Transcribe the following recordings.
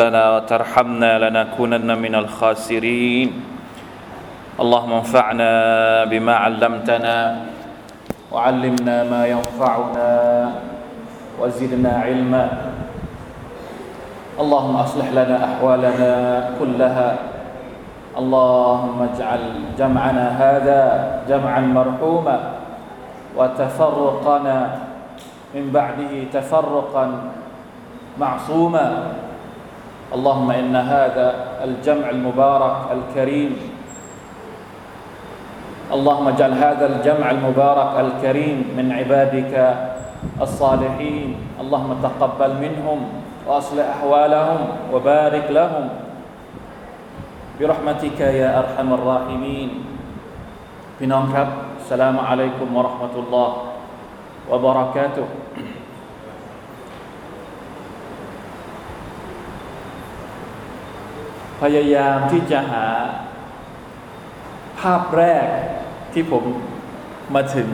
لنا وترحمنا لنكونن من الخاسرين. اللهم انفعنا بما علمتنا وعلمنا ما ينفعنا وزدنا علما. اللهم أصلح لنا أحوالنا كلها. اللهم اجعل جمعنا هذا جمعا مرحوما وتفرقنا من بعده تفرقا معصوما. اللهم ان هذا الجمع المبارك الكريم اللهم اجعل هذا الجمع المبارك الكريم من عبادك الصالحين اللهم تقبل منهم واصلح احوالهم وبارك لهم برحمتك يا ارحم الراحمين พี่น้องครับสลามอะลัยกุมวะราะห์มะตุลลอฮ์วะบะเราะกาตุฮ์ พยายามที่จะหาภาพแรกที่ผมมาถึง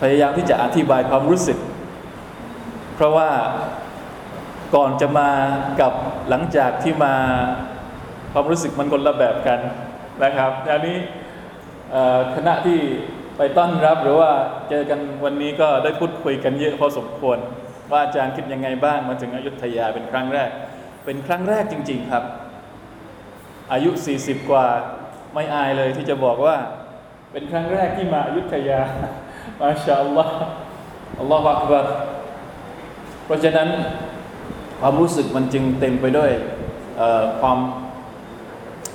พยายามที่จะอธิบายความรู้สึก เพราะว่าก่อนจะมากับหลังจากที่มาความรู้สึกมันคนละแบบกันนะครับอันนี้คณะที่ไปต้อนรับหรือว่าเจอกันวันนี้ก็ได้พูดคุยกันเยอะพอสมควร ว่าอาจารย์คิดยังไงบ้างมาถึงอยุธยาเป็นครั้งแรก เป็นครั้งแรกจริง ๆครับ อายุ 40 กว่าไม่อายเลยที่จะบอกว่า เป็นครั้งแรกที่มาอยุธยามาชาอัลลอฮ์อัลลอฮฺอักบารเพราะฉะนั้นความรู้สึกมันจึงเต็มไปด้วยความ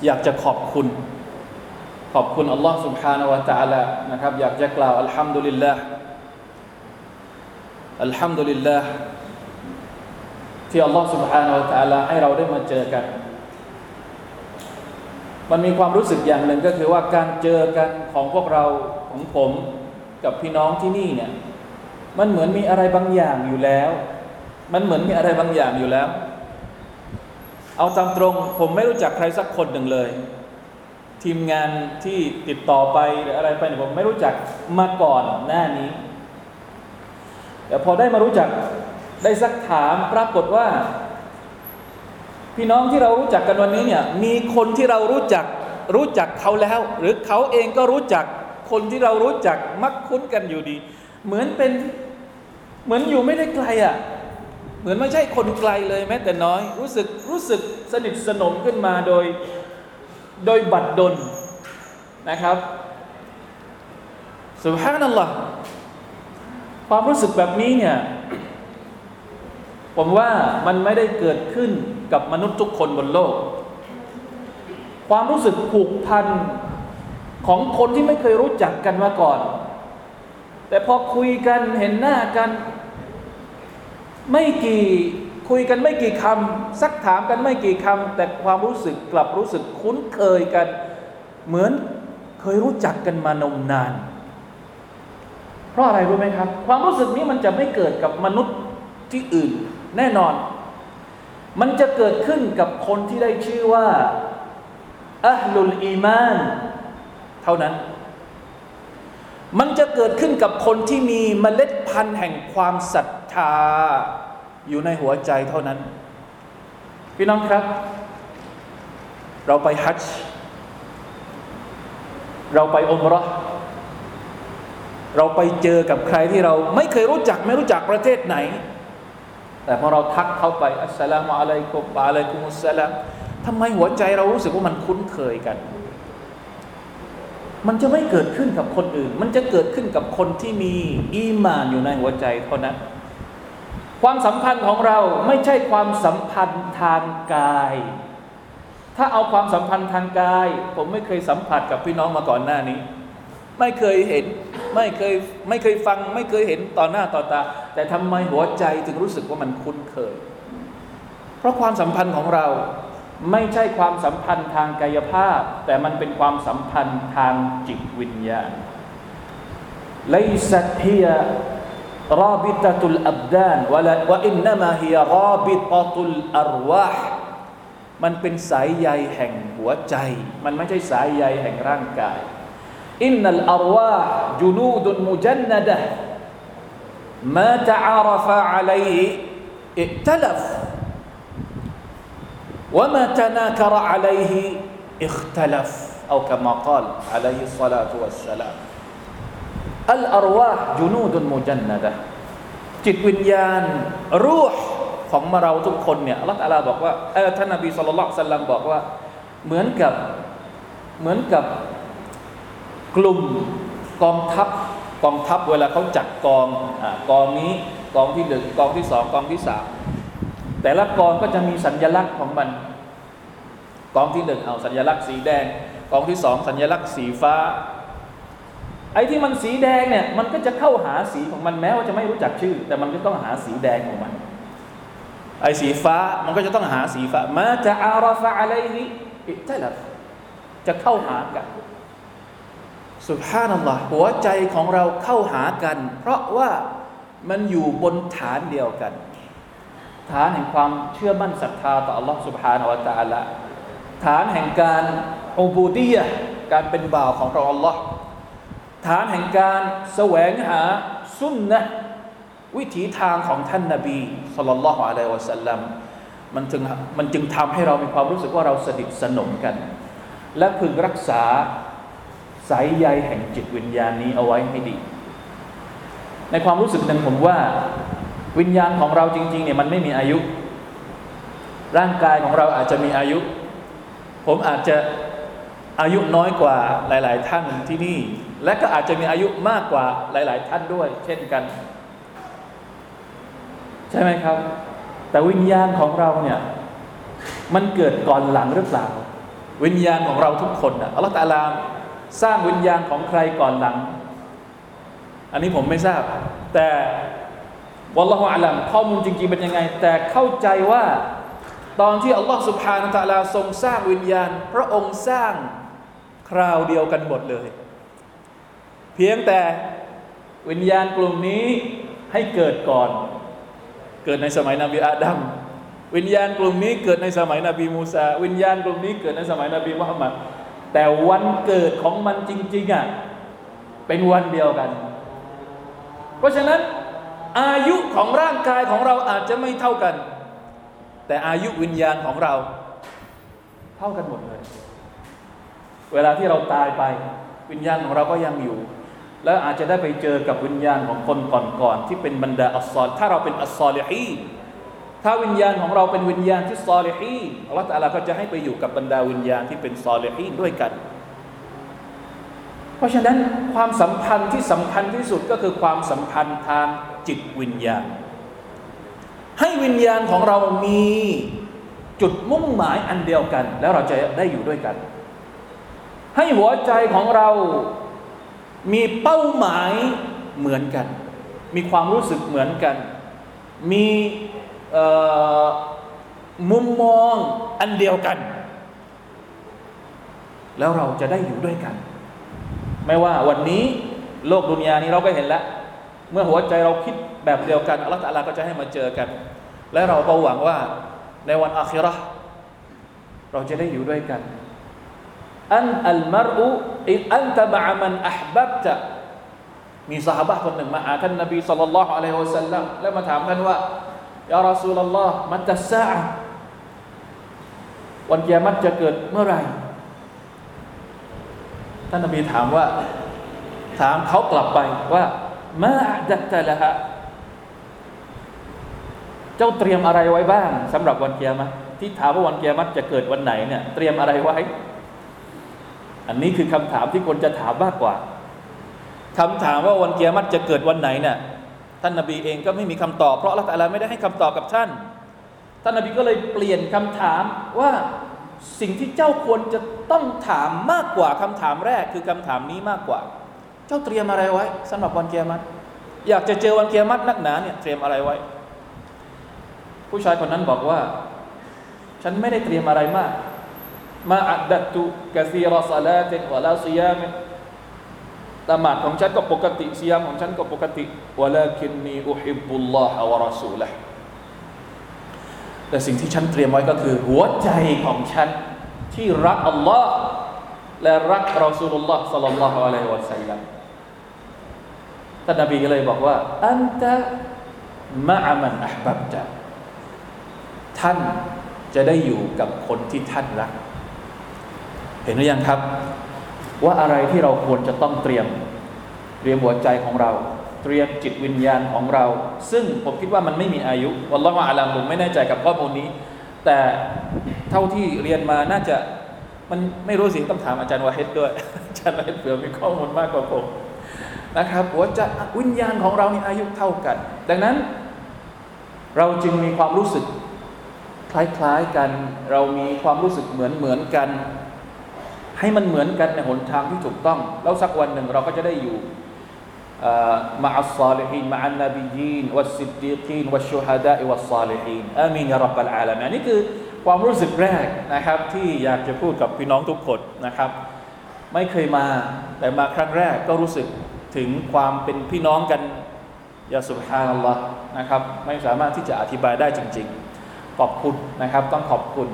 อยากจะขอบคุณ ขอบคุณอัลลอฮ์ سبحانه และ تعالى นะครับ อยากจะกล่าวอัลฮัมดุลิลลาห์อัลฮัมดุลิลลาห์ ที่อัลลอฮ์ سبحانه และ تعالى ให้เราได้มาเจอกัน มันมีความรู้สึกอย่างหนึ่งก็คือว่าการเจอกันของพวกเราของผมกับพี่น้องที่นี่เนี่ย มันเหมือนมีอะไรบางอย่างอยู่แล้ว มันเหมือนมีอะไรบางอย่างอยู่แล้ว เอาตามตรง ผมไม่รู้จักใครสักคนหนึ่งเลย ทีมงานที่ติดต่อไปหรืออะไรไปเนี่ยผมไม่รู้จักมาก่อนหน้านี้ แต่พอได้มารู้จัก ได้สักถามปรากฏว่า พี่น้องที่เรารู้จักกันวันนี้เนี่ยมีคนที่เรารู้จักรู้จักเขาแล้ว หรือเขาเองก็รู้จักคนที่เรารู้จักมักคุ้นกันอยู่ดี เหมือนเป็นเหมือนอยู่ไม่ได้ไกลอะ่ะเหมือนไม่ใช่คนไกลเลยแม้แต่น้อย รู้สึกรู้สึกสนิทสนมขึ้นมาโดยโดยบัดดลนะครับสุภาพนั่นละความรู้สึกแบบนี้เนี่ย ผมว่ามันไม่ได้เกิดขึ้นกับมนุษย์ทุกคนบนโลก ความรู้สึกผูกพันของคนที่ไม่เคยรู้จักกันมาก่อน แต่พอคุยกันเห็นหน้ากัน ไม่กี่คุยกันไม่กี่คำซักถามกันไม่กี่คำแต่ความรู้สึกกลับรู้สึกคุ้นเคยกัน เหมือนเคยรู้จักกันมานมนาน เพราะอะไรรู้ไหมครับ ความรู้สึกนี้มันจะไม่เกิดกับมนุษย์ที่อื่น แน่นอน มันจะเกิดขึ้นกับคนที่ได้ชื่อว่าอัลลุลอีมาน เท่านั้น มันจะเกิดขึ้นกับคนที่มีเมล็ดพันธุ์แห่งความศรัทธา อยู่ในหัวใจเท่านั้น พี่น้องครับ เราไปฮัจจ์เราไปอมรอเราไปเจอกับใครที่เราไม่เคยรู้จักไม่รู้จักประเทศไหน แต่พอเราทักเข้าไปอัสสลามุอะลัยกุมอะลัยกุมุสสลามทำไมหัวใจเรารู้สึกว่ามันคุ้นเคยกัน มันจะไม่เกิดขึ้นกับคนอื่น มันจะเกิดขึ้นกับคนที่มีอีมานอยู่ในหัวใจเท่านั้น ความสัมพันธ์ของเราไม่ใช่ความสัมพันธ์ทางกาย ถ้าเอาความสัมพันธ์ทางกาย ผมไม่เคยสัมผัสกับพี่น้องมาก่อนหน้านี้ ไม่เคยเห็น ไม่เคยไม่เคยฟัง ไม่เคยเห็นต่อหน้าต่อตา แต่ทำไมหัวใจถึงรู้สึกว่ามันคุ้นเคย เพราะความสัมพันธ์ของเราไม่ใช่ความสัมพันธ์ทางกายภาพ แต่มันเป็นความสัมพันธ์ทางจิตวิญญาณ ليست هي رابطة الأبدان ولا وإنما هي رابطة الأرواح มันเป็นสายใยแห่งหัวใจ มันไม่ใช่สายใยแห่งร่างกาย อินนัลอารวาจุนูดุนมุจันนดะมาตะอาราฟะอะลัยอิตลัฟ وما تناكر عليه اختلف أو كما قال عليه الصلاة والسلام الأرواح جنود مجندة จิตวิญญาณรูหของมาเราทุกคนเนี่ยอัลลอฮฺตะลาบอกว่าเออท่านนบีสุลต่านสัลลัมบอกว่า เหมือนกับเหมือนกับ กลุ่มกองทัพกองทัพเวลาเขาจัดกองอกองนี้กองที่หนึ่งกองที่สองกองที่สามแต่ละกองก็จะมีสัญลักษณ์ของมัน กองที่หนึ่งเอาสัญลักษณ์สีแดง กองที่สองสัญลักษณ์สีฟ้า ไอ้ที่มันสีแดงเนี่ยมันก็จะเข้าหาสีของมันแม้ว่าจะไม่รู้จักชื่อ แต่มันก็ต้องหาสีแดงของมัน ไอ้สีฟ้ามันก็จะต้องหาสีฟ้ามาจะอาราฟะอะไรนี้อิตลับจะเข้าหากัน สุภานัลลอฮ์หัวใจของเราเข้าหากัน เพราะว่ามันอยู่บนฐานเดียวกัน ฐานแห่งความเชื่อมั่นศรัทธาต่อ Allah سبحانه และ تعالى ฐานแห่งการอุบูดียะการเป็นบ่าวของเราอัลลอฮ์ฐานแห่งการแสวงหาสุนนะวิถีทางของท่านนาบีสุลต่านละฮ์อะลัยวะสัลลัมมันจึงมันจึงทำให้เรามีความรู้สึกว่าเราสนิทสนมกัน และพึงรักษา สายใยแห่งจิตวิญญาณนี้เอาไว้ให้ดี ในความรู้สึกหนึ่งผมว่า วิญญาณของเราจริงๆเนี่ยมันไม่มีอายุ ร่างกายของเราอาจจะมีอายุ ผมอาจจะอายุน้อยกว่าหลาย ๆ ท่านที่นี่ และก็อาจจะมีอายุมากกว่าหลาย ๆ ท่านด้วย เช่นกัน ใช่ไหมครับ แต่วิญญาณของเราเนี่ยมันเกิดก่อนหลังหรือเปล่า วิญญาณของเราทุกคนนะอัลลอฮฺตาลา สร้างวิญญาณของใครก่อนหลัง อันนี้ผมไม่ทราบ แต่วัลลอฮฺอัลลัมข้อมูลจริงๆเป็นยังไง แต่เข้าใจว่าตอนที่อัลลอฮฺสุบฮานาตะลาทรงสร้างวิญญาณ พระองค์สร้างคราวเดียวกันหมดเลย เพียงแต่วิญญาณกลุ่มนี้ให้เกิดก่อน เกิดในสมัยนบีอาดัมวิญญาณกลุ่มนี้เกิดในสมัยนบีมูซา วิญญาณกลุ่มนี้เกิดในสมัยนบีมุฮัมมัด แต่วันเกิดของมันจริงๆอะเป็นวันเดียวกัน เพราะฉะนั้นอายุของร่างกายของเราอาจจะไม่เท่ากัน แต่อายุวิญญาณของเรา เท่ากันหมดเลย เวลาที่เราตายไปวิญญาณของเราก็ยังอยู่ แล้วอาจจะได้ไปเจอกับวิญญาณของคนก่อนๆที่เป็นบรรดาอัลซอลถ้าเราเป็นอัลซอลิฮี ถ้าวิญญาณของเราเป็นวิญญาณที่ซอลิฮีอัลลอฮฺตะลาก็จะให้ไปอยู่กับบรรดาวิญญาณที่เป็นซอลิฮีด้วยกัน เพราะฉะนั้นความสัมพันธ์ที่สำคัญที่สุดก็คือความสัมพันธ์ทางจิตวิญญาณ ให้วิญญาณของเรามีจุดมุ่งหมายอันเดียวกัน แล้วเราจะได้อยู่ด้วยกัน ให้หัวใจของเรามีเป้าหมายเหมือนกัน มีความรู้สึกเหมือนกัน มี มุมมองอันเดียวกัน แล้วเราจะได้อยู่ด้วยกัน ไม่ว่าวันนี้โลกดุนยานี้เราก็เห็นแล้ว เมื่อหัวใจเราคิดแบบเดียวกันอัลลอฮฺก็จะให้มาเจอกัน และเราก็หวังว่าในวันอาคิราะห์เราจะได้อยู่ด้วยกันอันอัลมารอุอิอันตะบะมันอัพบับจะมีสหายคนหนึ่งมาหาท่านนบีสุลต่านละฮ์อะลัยฮิวะสัลลัมแล้วมาถามท่านว่า ยารอซูลลอฮ์มัตตสซาวันกิยามัตจะเกิดเมื่อไหร่ ท่านนบีถามว่า ถามเขากลับไปว่ามาดัตตะละฮะเจ้าเตรียมอะไรไว้บ้างสำหรับวันเกียรมัตที่ถามว่าวันเกียรมัตจะเกิดวันไหนเนี่ยเตรียมอะไรไว้ อันนี้คือคำถามที่คนจะถามมากกว่าคำถามว่าวันเกียรมัตจะเกิดวันไหนเนี่ย ท่านนบีเองก็ไม่มีคำตอบเพราะอัลลอฮฺไม่ได้ให้คำตอบกับท่าน ท่านนบีก็เลยเปลี่ยนคำถามว่าสิ่งที่เจ้าควรจะต้องถามมากกว่าคำถามแรกคือคำถามนี้มากกว่า เจ้าเตรียมอะไรไว้สำหรับวันเกียรมัตอยากจะเจอวันเกียรมัตนักหนาเนี่ยเตรียมอะไรไว้ ผู้ชายคนนั้นบอกว่า ฉันไม่ได้เตรียมอะไรมากมาอัดดัตุกะซีรอซาลาตินวะลาซิยาม ละหมาดของฉันก็ปกติซียามของฉันก็ปกติวะลาคินนีอุฮิบุลลอฮะวะรอซูละแต่สิ่งที่ฉันเตรียมไว้ก็คือ หัวใจของฉันที่รักอัลลอฮ์และรักรอซูลุลลอฮ์สัลลัลลอฮุอะลัยฮิวะสัลลัมท่านนบีก็เลยบอกว่า อันตะมะมันอัพบับจะท่านจะได้อยู่กับคนที่ท่านรัก เห็นหรือยังครับ ว่าอะไรที่เราควรจะต้องเตรียม เตรียมหัวใจของเรา เตรียมจิตวิญญาณของเรา ซึ่งผมคิดว่ามันไม่มีอายุวันละมาอาลัมผมไม่แน่ใจกับข้อมูลนี้ แต่เท่าที่เรียนมาน่าจะมันไม่รู้สิต้องถามอาจารย์วาเฮดด้วยอาจารย์วาเฮดเผื่อมีข้อมูลมากกว่าผมนะครับหัวใจวิญญาณของเรานี่อายุเท่ากัน ดังนั้น เราจึงมีความรู้สึก คล้ายๆกัน เรามีความรู้สึกเหมือนเหมือนกัน ให้มันเหมือนกันในหนทางที่ถูกต้อง แล้วสักวันหนึ่งเราก็จะได้อยู่มะอัลซาลิฮีนมะอันนบียีนวัสซิดดีกีนวัชชูฮดาอิวัสซาลิฮีนอามีนยารับบัลอาลามีนนี่คือความรู้สึกแรกนะครับ ที่อยากจะพูดกับพี่น้องทุกคนนะครับ ไม่เคยมาแต่มาครั้งแรกก็รู้สึกถึงความเป็นพี่น้องกันยาสุบฮานัลลอฮ์นะครับ ไม่สามารถที่จะอธิบายได้จริง ๆ ขอบคุณนะครับ ต้องขอบคุณ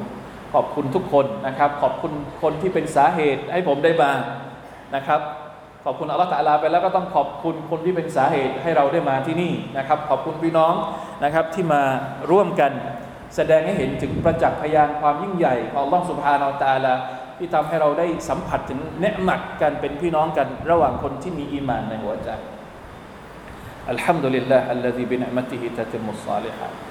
ขอบคุณทุกคนนะครับ ขอบคุณคนที่เป็นสาเหตุให้ผมได้มานะครับ ขอบคุณอัลลอฮฺตะลาไปแล้วก็ต้องขอบคุณคนที่เป็นสาเหตุให้เราได้มาที่นี่นะครับ ขอบคุณพี่น้องนะครับที่มาร่วมกันแสดงให้เห็นถึงประจักษ์พยานความยิ่งใหญ่ของลลอฮฺสุบฮาอัลตาลาที่ทำให้เราได้สัมผัสถึงเนืหมัดกันเป็นพี่น้องกัน ระหว่างคนที่มีอีมานในหัวใจอัลฮัมดุลิลลาฮ์อัลลอฮิบินะมัติฮิตะติมุสซาลิฮะ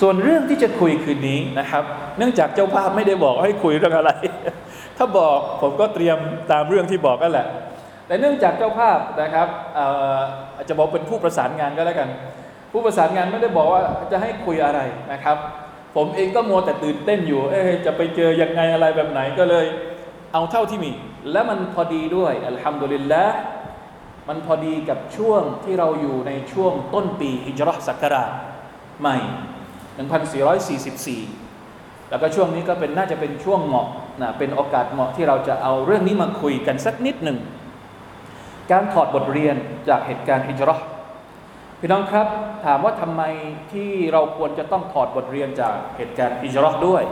ส่วนเรื่องที่จะคุยคืนนี้นะครับ เนื่องจากเจ้าภาพไม่ได้บอกให้คุยเรื่องอะไร ถ้าบอกผมก็เตรียมตามเรื่องที่บอกกันแหละ แต่เนื่องจากเจ้าภาพนะครับอาจจะบอกเป็นผู้ประสานงานก็แล้วกัน ผู้ประสานงานไม่ได้บอกว่าจะให้คุยอะไรนะครับ ผมเองก็มัวแต่ตื่นเต้นอยู่เอ๊จะไปเจอยังไงอะไรแบบไหนก็เลย เอาเท่าที่มี และมันพอดีด้วยอัลฮัมดุลิลละมันพอดีกับช่วงที่เราอยู่ในช่วงต้นปีฮิจรัชศักราชใหม่ 1444 แล้วก็ช่วงนี้ก็เป็นน่าจะเป็นช่วงเหมาะนะเป็นโอกาสเหมาะที่เราจะเอาเรื่องนี้มาคุยกันสักนิดหนึ่ง การถอดบทเรียนจากเหตุการณ์ฮิจรัชพี่น้องครับถามว่าทำไมที่เราควรจะต้องถอดบทเรียนจากเหตุการณ์ฮิจรัชด้วย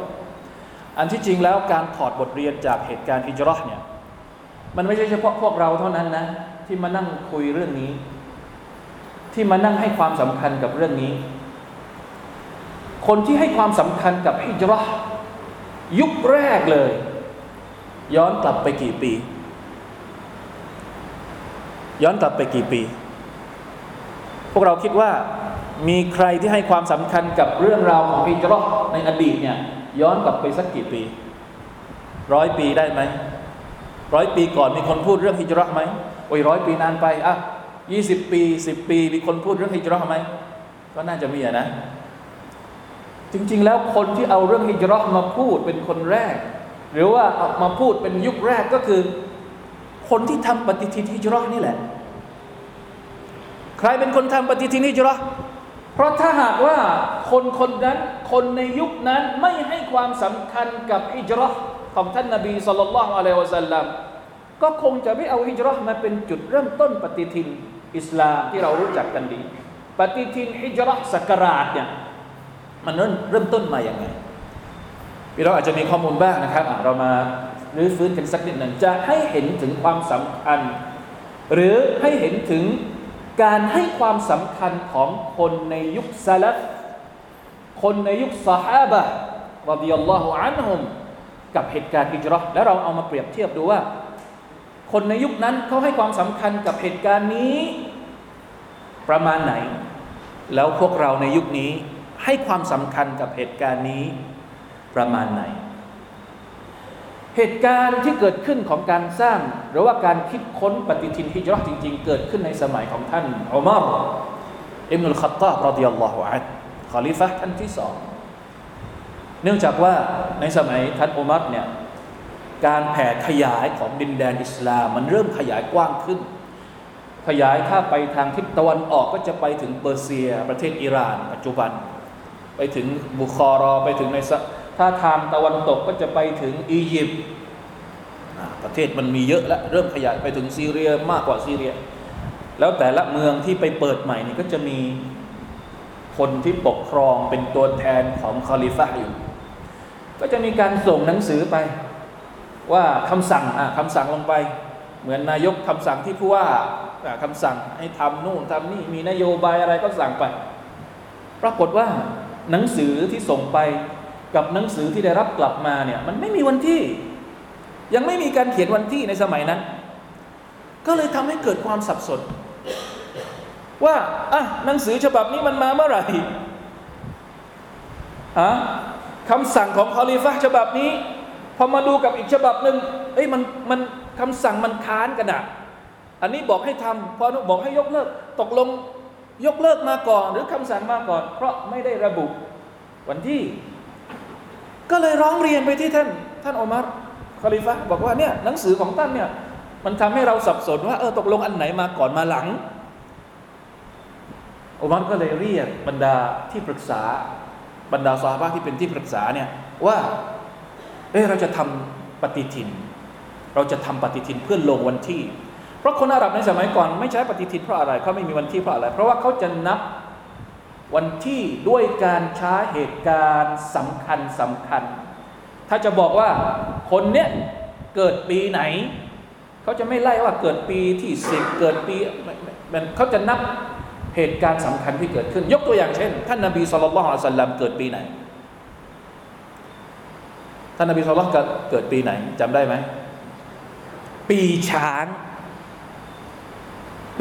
อันที่จริงแล้วการถอดบทเรียนจากเหตุการณ์ฮิจรัชเนี่ยมันไม่ใช่เฉพาะพวกเราเท่านั้นนะ ที่มานั่งคุยเรื่องนี้ ที่มานั่งให้ความสำคัญกับเรื่องนี้ คนที่ให้ความสำคัญกับฮิจรัชยุคแรกเลย ย้อนกลับไปกี่ปี ย้อนกลับไปกี่ปี พวกเราคิดว่ามีใครที่ให้ความสำคัญกับเรื่องราวของฮิจรัชในอดีตเนี่ยย้อนกลับไปสักกี่ปี ร้อยปีได้ไหมร้อยปีก่อนมีคนพูดเรื่องฮิจรัชไหมโอ้ยร้อยปีนานไปอะยี่สิบปีสิบปี มีคนพูดเรื่องฮิจรัชไหมก็น่าจะมีอะนะ จริง ๆ แล้วคนที่เอาเรื่องฮิจรัชมาพูดเป็นคนแรก หรือว่าเอามาพูดเป็นยุคแรกก็คือ คนที่ทำปฏิทินฮิจรัชนี่แหละ ใครเป็นคนทำปฏิทินฮิจรัชเพราะถ้าหากว่าคนคนนั้นคนในยุคนั้นไม่ให้ความสำคัญกับฮิจรัชของท่านนาบีสุลต่านละอะลัยวะสัลลัมก็คงจะไม่เอาฮิจรัชมาเป็นจุดเริ่มต้นปฏิทินอิสลามที่เรารู้จักกันดี ปฏิทินฮิจรัชสักราชเนี่ย มันเริ่มต้นมาอย่างไงพี่เราอาจจะมีข้อมูลบ้างนะครับเรามารื้อฟื้นกันสักนิดหนึ่งจะให้เห็นถึงความสำคัญ หรือให้เห็นถึงการให้ความสำคัญของคนในยุคซาลฟคนในยุคสหาบะรดิยัลลอฮุอันฮุมกับเหตุการณ์ฮิจรัชแล้วเราเอามาเปรียบเทียบดูว่า คนในยุคนั้นเขาให้ความสำคัญกับเหตุการณ์นี้ ประมาณไหน แล้วพวกเราในยุคนี้ ให้ความสำคัญกับเหตุการณ์นี้ประมาณไหน เหตุการณ์ที่เกิดขึ้นของการสร้าง หรือว่าการคิดค้นปฏิทินฮิจรัชจริง ๆ เกิดขึ้นในสมัยของท่านอุมารอิบนุลขัตตาบรดิยัลลอฮุอันคอลิฟะท่านที่สอง เนื่องจากว่าในสมัยท่านอุมัรเนี่ยการแผ่ขยายของดินแดนอิสลาม มันเริ่มขยายกว้างขึ้น ขยายถ้าไปทางทิศตะวันออกก็จะไปถึงเปอร์เซีย ประเทศอิหร่าน ปัจจุบัน ถึงบุคอรอไปถึงในถ้าทางตะวันตกก็จะไปถึงอียิปต์ประเทศมันมีเยอะแล้วเริ่มขยายไปถึงซีเรียมากกว่าซีเรีย แล้วแต่ละเมืองที่ไปเปิดใหม่นี่ก็จะมีคนที่ปกครองเป็นตัวแทนของคอลิฟะอยู่ ก็จะมีการส่งหนังสือไป ว่าคำสั่งคำสั่งลงไป เหมือนนายกคำสั่งที่ผู้ว่าคำสั่งให้ทำนู่นทำนี่มีนโยบายอะไรก็สั่งไป ปรากฏว่า หนังสือที่ส่งไปกับหนังสือที่ได้รับกลับมาเนี่ยมันไม่มีวันที่ ยังไม่มีการเขียนวันที่ในสมัยนั้น ก็เลยทำให้เกิดความสับสน ว่าอะหนังสือฉบับนี้มันมาเมื่อไหร่อะคำสั่งของคอลีฟะฉบับนี้พอมาดูกับอีกฉบับหนึ่งเอ้ยมันมันคำสั่งมันค้านกันอะอันนี้บอกให้ทำพอบอกให้ยกเลิก ตกลง ยกเลิกมาก่อน หรือคำสั่งมาก่อน เพราะไม่ได้ระบุวันที่ ก็เลยร้องเรียนไปที่ท่าน ท่านอุมัรคอลิฟะบอกว่าเนี่ยหนังสือของท่านเนี่ยมันทำให้เราสับสนว่าเออตกลงอันไหนมาก่อนมาหลังอุมัรก็เลยเรียกบรรดาที่ปรึกษาบรรดาซาบะที่เป็นที่ปรึกษาเนี่ยว่าเออเราจะทำปฏิทิน เราจะทำปฏิทินเพื่อลงวันที่ เพราะคนอาหรับในสมัยก่อนไม่ใช้ปฏิทินเพราะอะไรเขาไม่มีวันที่เพราะอะไร เพราะว่าเขาจะนับวันที่ด้วยการช้าเหตุการณ์สำคัญสำคัญ ถ้าจะบอกว่าคนเนี้ยเกิดปีไหน เขาจะไม่ไล่ว่าเกิดปีที่สิบเกิดปีมันเขาจะนับเหตุการณ์สำคัญที่เกิดขึ้น ยกตัวอย่างเช่น ท่านนาบีสุลต่านสัลลัมเกิดปีไหน ท่านนาบีสุลต่านเกิดปีไหนจำได้ไหม ปีช้าง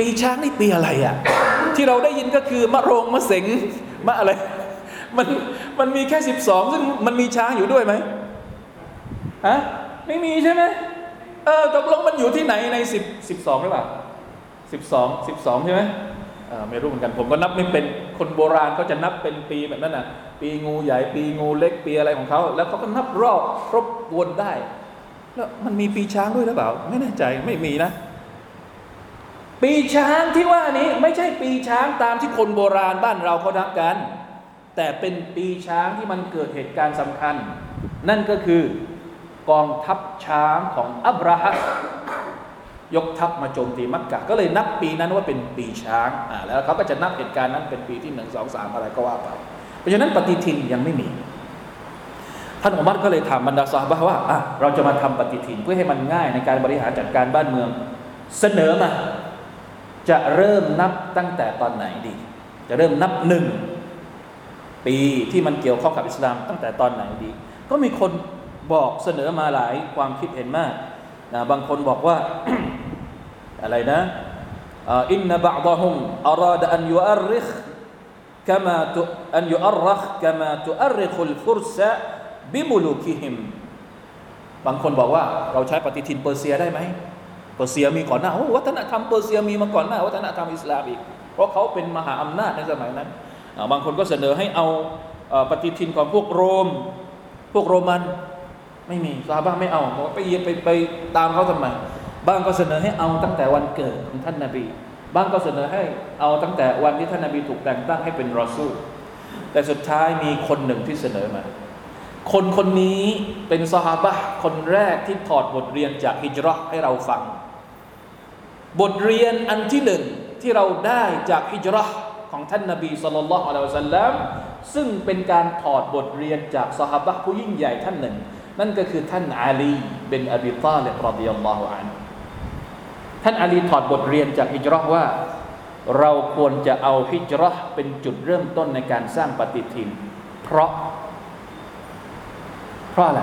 ปีช้างนี่ปีอะไรอะ่ะ ที่เราได้ยินก็คือมะโรงมะเสงมะอะไร มันมันมีแค่สิบสองซึ่งมันมีช้างอยู่ด้วยไหมฮะไม่มีใช่ไหมเออตกลงมันอยู่ที่ไหนในสิบสิบสองหรือเปล่าสิบสองสิบสองใช่ไหมไม่รู้เหมือนกัน ผมก็นับไม่เป็นคนโบราณเขาจะนับเป็นปีแบบนั้นน่ะ ปีงูใหญ่ปีงูเล็กปีอะไรของเขาแล้วเขาก็นับรอบครบวนได้ แล้วมันมีปีช้างด้วยหรือเปล่า ไม่แน่ใจไม่มีนะ ปีช้างที่ว่านี้ไม่ใช่ปีช้างตามที่คนโบราณบ้านเราเขานับกัน แต่เป็นปีช้างที่มันเกิดเหตุการณ์สำคัญ นั่นก็คือกองทัพช้างของอับราฮัมยกทัพมาโจมตีมักกะก็เลยนับปีนั้นว่าเป็นปีช้างอ่าแล้วเขาก็จะนับเหตุการณ์นั้นเป็นปีที่หนึ่งสองสามอะไรก็ว่าไปเพราะฉะนั้นปฏิทินยังไม่มี ท่านอุมัรก็เลยถามบรรดาสาบะว่าอะเราจะมาทำปฏิทินเพื่อให้มันง่ายในการบริหารจัดการบ้านเมือง เสนอมา จะเริ่มนับตั้งแต่ตอนไหนดี จะเริ่มนับหนึ่งปีที่มันเกี่ยวข้องกับอิสลาม ตั้งแต่ตอนไหนดี ก็มีคนบอกเสนอมาหลายความคิดเห็นมากนะบางคนบอกว่าอะไรนะอินนบะดะฮุมอาราดอันยุอัรริค كما أن يؤرخ كما تؤرخ الفرس بملوكهم บางคนบอกว่าเราใช้ปฏิทินเปอร์เซียได้ไหมเป เปอร์เซียมีก่อนหน้าวัฒนธรรมเปอร์เซียมีมาก่อนหน้าวัฒนธรรมอิสลามอีก เพราะเขาเป็นมหาอำนาจในสมัยนั้น บางคนก็เสนอให้เอาปฏิทินของพวกโรม พวกโรมันไม่มีซอฮาบะฮ์ไม่เอาบอกไปไปไปตามเขาทำไมบางก็เสนอให้เอาตั้งแต่วันเกิดของท่านนาบีบางก็เสนอให้เอาตั้งแต่วันที่ท่านนาบีถูกแต่งตั้งให้เป็นรอซูลแต่สุดท้ายมีคนหนึ่งที่เสนอมา คนคนนี้เป็นสหาบะคนแรกที่ถอดบทเรียนจากฮิจรัชให้เราฟัง บทเรียนอันที่หนึ่งที่เราได้จากฮิจรัชของท่านนาบีสุลต่านละอัลลอฮฺสัลลัมซึ่งเป็นการถอดบทเรียนจากสหาบะผู้ยิ่งใหญ่ท่านหนึ่ง นั่นก็คือท่านอาลีเป็นอบิตาเลบรดิยัลลอฮุอันท่านอาลีถอดบทเรียนจากฮิจรัชว่า เราควรจะเอาฮิจรัชเป็นจุดเริ่มต้นในการสร้างปฏิทิน เพราะ เพราะอะไร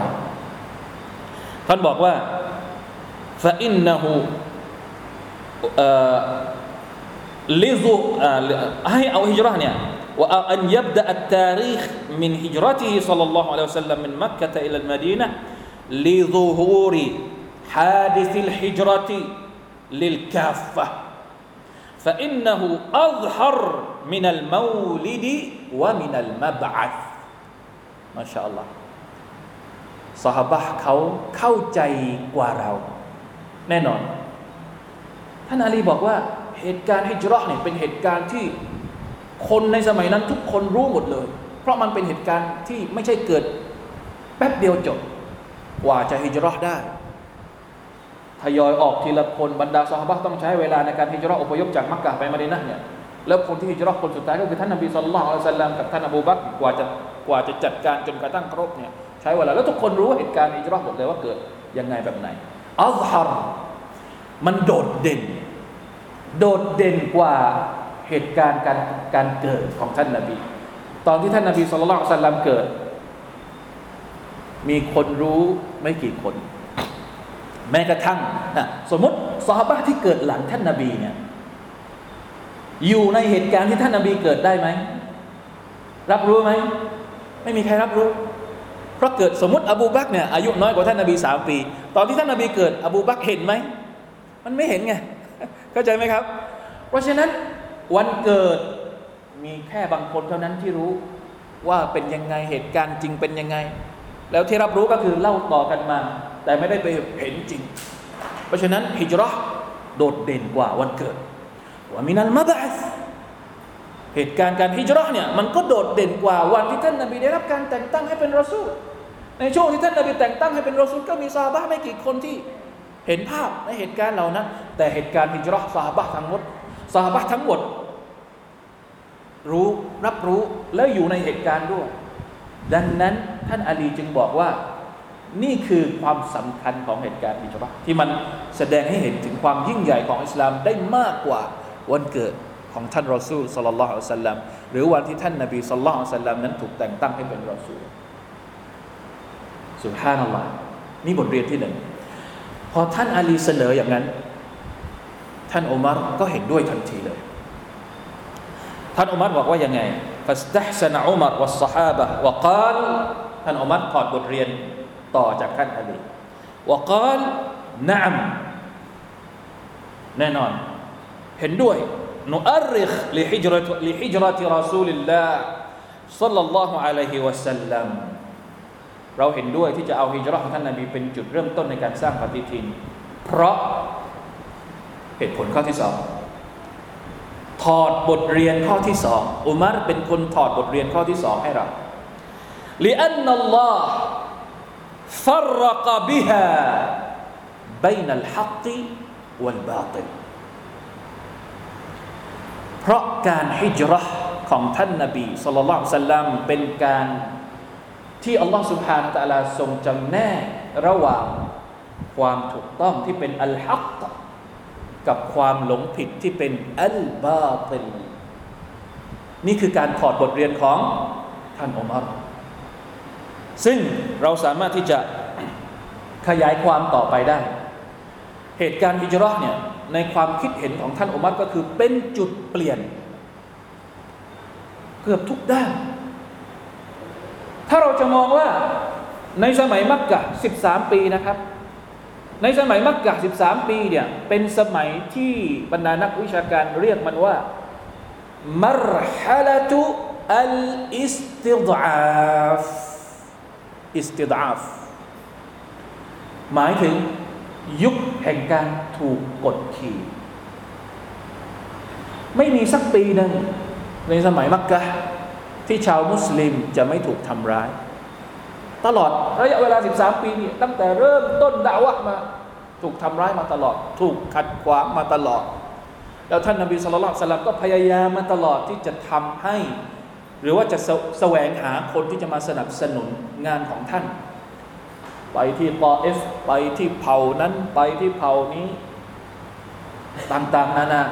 ท่านบอกว่า فإنه ลิซุให้เอาฮิจรัชเนี่ย وأن يبدأ التاريخ من هجرته صلى الله عليه وسلم من مكة إلى المدينة لظهور حادث الحجرة للكافة فإنه أظهر من المولد ومن المبعث ما شاء الله สหบะเขาเข้าใจกว่าเรา แน่นอน ท่านอาลีบอกว่าเหตุการณ์ฮิจรัชเนี่ยเป็นเหตุการณ์ที่คนในสมัยนั้นทุกคนรู้หมดเลย เพราะมันเป็นเหตุการณ์ที่ไม่ใช่เกิดแป๊บเดียวจบ กว่าจะฮิจรัชได้ทยอยออกทีละคนบรรดาซอฮาบะต้องใช้เวลาในการฮิจรัชอพยพจากมักกะไปมาดีนะเนี่ยแล้วคนที่ฮิจรัชคนสุดท้ายก็คือท่านนบีสุลต่านละสัลลัมกับท่านอบูบักกว่าจะกว่าจะจัดการจนกระทั่งครบเนี่ยใช้เวลาแล้วทุกคนรู้เหตุการณ์ฮิจรัชหมดเลยว่าเกิดยังไงแบบไหนอัลฮาร์ มันโดดเด่น โดดเด่นกว่าเหตุการณ์การการเกิดของท่านนาบี ตอนที่ท่านนาบีสุลต่านสัลลัมเกิด มีคนรู้ไม่กี่คน แม้กระทั่งนะสมมติซอฮาบะที่เกิดหลังท่านนาบีเนี่ยอยู่ในเหตุการณ์ที่ท่านนาบีเกิดได้ไหม รับรู้ไหม ไม่มีใครรับรู้ เพราะเกิดสมมติอบูบักเนี่ยอายุน้อยกว่าท่านนาบีสามปี ตอนที่ท่านนาบีเกิด อบูบักเห็นไหม มันไม่เห็นไง เข้าใจไหมครับ เพราะฉะนั้นวันเกิดมีแค่บางคนเท่านั้นที่รู้ว่าเป็นยังไงเหตุการณ์จริงเป็นยังไง แล้วที่รับรู้ก็คือเล่าต่อกันมา แต่ไม่ได้ไปเห็นจริง เพราะฉะนั้นฮิจรัชโดดเด่นกว่าวันเกิดว่ามินัลมาบะสเหตุการณ์การฮิจรัชเนี่ยมันก็โดดเด่นกว่าวันที่ท่านนบีได้รับการแต่งตั้งให้เป็นรอซูลในช่วงที่ท่านนบีแต่งตั้งให้เป็นรอซูลก็มีซาบะไม่กี่คนที่ เห็นภาพในเหตุการณ์เหล่านั้น แต่เหตุการณ์ฮิจรัชซาบะทั้งหมดซาบะทั้งหมด รู้รับรู้และอยู่ในเหตุการณ์ด้วย ดังนั้นท่านอาลีจึงบอกว่านี่คือความสำคัญของเหตุการณ์ฮิจรัชที่มันแสดงให้เห็นถึงความยิ่งใหญ่ของอิสลามได้มากกว่าวันเกิดของท่านรอซูลสลลัลลอฮุอะลัยฮิสัลลัมหรือวันที่ท่านนบีสลลัลลอฮุอะลัยฮิสัลลัมนั้นถูกแต่งตั้งให้เป็นรอซูลสุบฮานัลลอฮ์นี่บทเรียนที่หนึ่ง พอท่านอาลีเสนออย่างนั้น ท่านอุมัรก็เห็นด้วยทันทีเลย ท่านอุมัรบอกว่ายังไง فاستحسن عمر والصحابة وقال ท่านอุมัรถอดบทเรียนต่อจากท่านอาลี وقال نعم แน่นอน เห็นด้วยนุอัริคลิฮิจรตลิฮิจรติรอซูลิลลาห์สัลลัล เราเห็นด้วยที่จะเอาฮิจรัชของท่านนาบีเป็นจุดเริ่มต้นในการสร้างปฏิทิน เพราะเหตุผลข้อที่สองถอดบทเรียนข้อที่สองอุมารเป็นคนถอดบทเรียนข้อที่สองให้เราลิอันนัลลอฮ์ฟรกบิฮะบนัลฮักกีวัลบาติลเพราะการฮิจรัชของท่านนาบีสุลต่านเป็นการ ที่อัลลอฮฺสุบฮานาตะลาทรงจำแนกระหว่างความถูกต้องที่เป็นอัลฮักกับความหลงผิดที่เป็นอัลบาตินนี่คือการถอดบทเรียนของท่านอุมรซึ่งเราสามารถที่จะขยายความต่อไปได้ เหตุการณ์ฮิจรัชเนี่ยในความคิดเห็นของท่านอุมัรก็คือเป็นจุดเปลี่ยน เกือบทุกด้าน ถ้าเราจะมองว่าในสมัยมักกะ13 ปีนะครับ ในสมัยมักกะ13 ปีเนี่ยเป็นสมัยที่บรรดานักวิชาการเรียกมันว่ามรฮะลตุอัลอิสติดอาฟอิสติดอาฟหมายถึงยุคแห่งการถูกกดขี่ ไม่มีสักปีหนึ่งในสมัยมักกะ ที่ชาวมุสลิมจะไม่ถูกทำร้าย ตลอดระยะเวลา 13 ปีนี่ตั้งแต่เริ่มต้นดาวะมา ถูกทำร้ายมาตลอด ถูกขัดขวางมาตลอด แล้วท่านนบีสุลต่านสลัมก็พยายามมาตลอดที่จะทำให้ หรือว่าจะแสวงหาคนที่จะมาสนับสนุนงานของท่าน ไปที่ปอเอฟไปที่เผ่านั้นไปที่เผ่านี้ ต่างๆนานา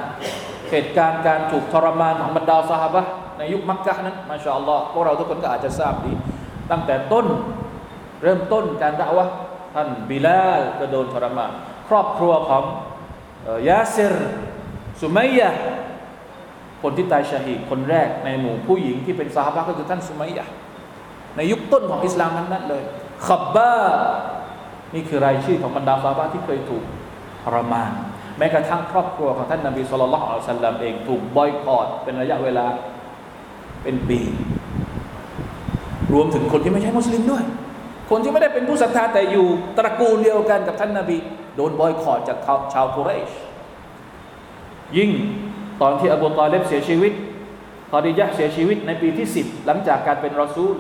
เหตุการณ์การถูกทรมานของบรรดาสหบะ ในยุคมักกะนั้นมาชาอัลลอฮ์พวกเราทุกคนก็อาจจะทราบดี ตั้งแต่ต้นเริ่มต้นการด่าวะท่านบิลาลก็โดนทรมานครอบครัวของยาซิรสุมัยยะคนที่ตายชาฮีดคนแรกในหมู่ผู้หญิงที่เป็นสหบะก็คือท่านสุมัยยะในยุคต้นของอิสลามนั้นเลยขับบานี่คือรายชื่อของบรรดาสหบะที่เคยถูกทรมาน แม้กระทั่งครอบครัวของท่านนบีสุลต่านละอัลสลัมเอง ถูกบอยคอรดเป็นระยะเวลา เป็นปี รวมถึงคนที่ไม่ใช่มุสลิมด้วย คนที่ไม่ได้เป็นผู้ศรัทธาแต่อยู่ตระกูลเดียวกันกับท่านนาบี โดนบอยคอรดจากชาวกุเรช ยิ่งตอนที่อบูตอเลบเสียชีวิตคอดียะเสียชีวิตในปีที่ 10 หลังจากการเป็นรอซูล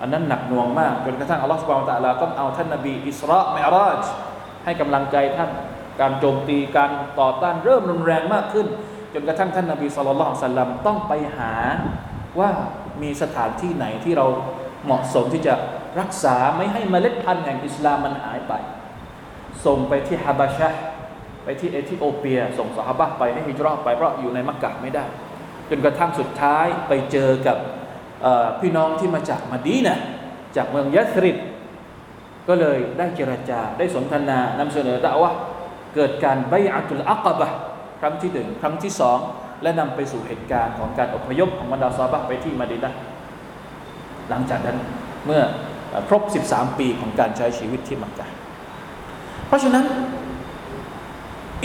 อันนั้นหนักหน่วงมาก จนกระทั่งอัลลอฮฺสุบานตะลาต้องเอาท่านนาบี อิสราเมราจให้กำลังใจท่าน การโจมตีการต่อต้านเริ่มรุนแรงมากขึ้น จนกระทั่งท่านนาบีสุลต่านสัลลัมต้องไปหาว่ามีสถานที่ไหนที่เราเหมาะสมที่จะรักษาไม่ให้เมล็ดพันธุ์แห่งอิสลามมันหายไป ส่งไปที่ฮาบาชะไปที่เอธิโอเปีย ส่งสหบะไปให้ฮิจรัชไปเพราะอยู่ในมักกะไม่ได้ จนกระทั่งสุดท้ายไปเจอกับพี่น้องที่มาจากมาดีนะจากเมืองยัสริดก็เลยได้เจรจาได้สนทนานำเสนอดะว่าเกิดการไบอัตุลอักบะ ครั้งที่หนึ่งครั้งที่สองและนำไปสู่เหตุการณ์ของการอพยพของบรรดาซาบะไปที่มาดินะหลังจากนั้นเมื่อครบ 13 ปีของการใช้ชีวิตที่มักกะเพราะฉะนั้น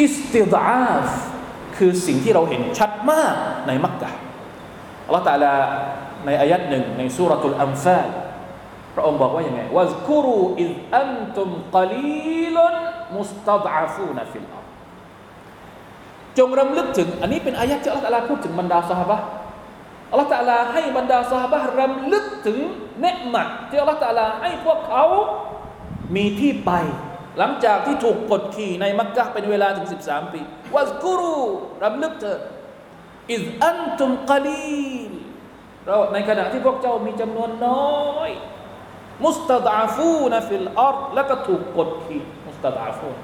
อิสติดาฟคือสิ่งที่เราเห็นชัดมากในมักกะอัลลอฮฺตาลาในอายัดหนึ่งในสุรตุลอัมฟาลพระองค์บอกว่าอย่างไงวัซกุรูอิอันตุมقليل مستضعفون في الأرض จงรำลึกถึง อันนี้เป็นอายะฮ์ที่อัลลอฮฺพูดถึงบรรดาสหบะอัลลอฮฺตาลาให้บรรดาสหบะรำลึกถึงเนี๊ยะมัตที่อัลลอฮฺตาลาให้พวกเขามีที่ไป หลังจากที่ถูกกดขี่ในมักกะเป็นเวลาถึง 13 ปีواذكرواรำลึกเถิดإذ أنتم قليلเราในขณะที่พวกเจ้ามีจำนวนน้้อย مستضعفون في الأرضแล้วก็ถูกกดขี่มุสตดาฟูน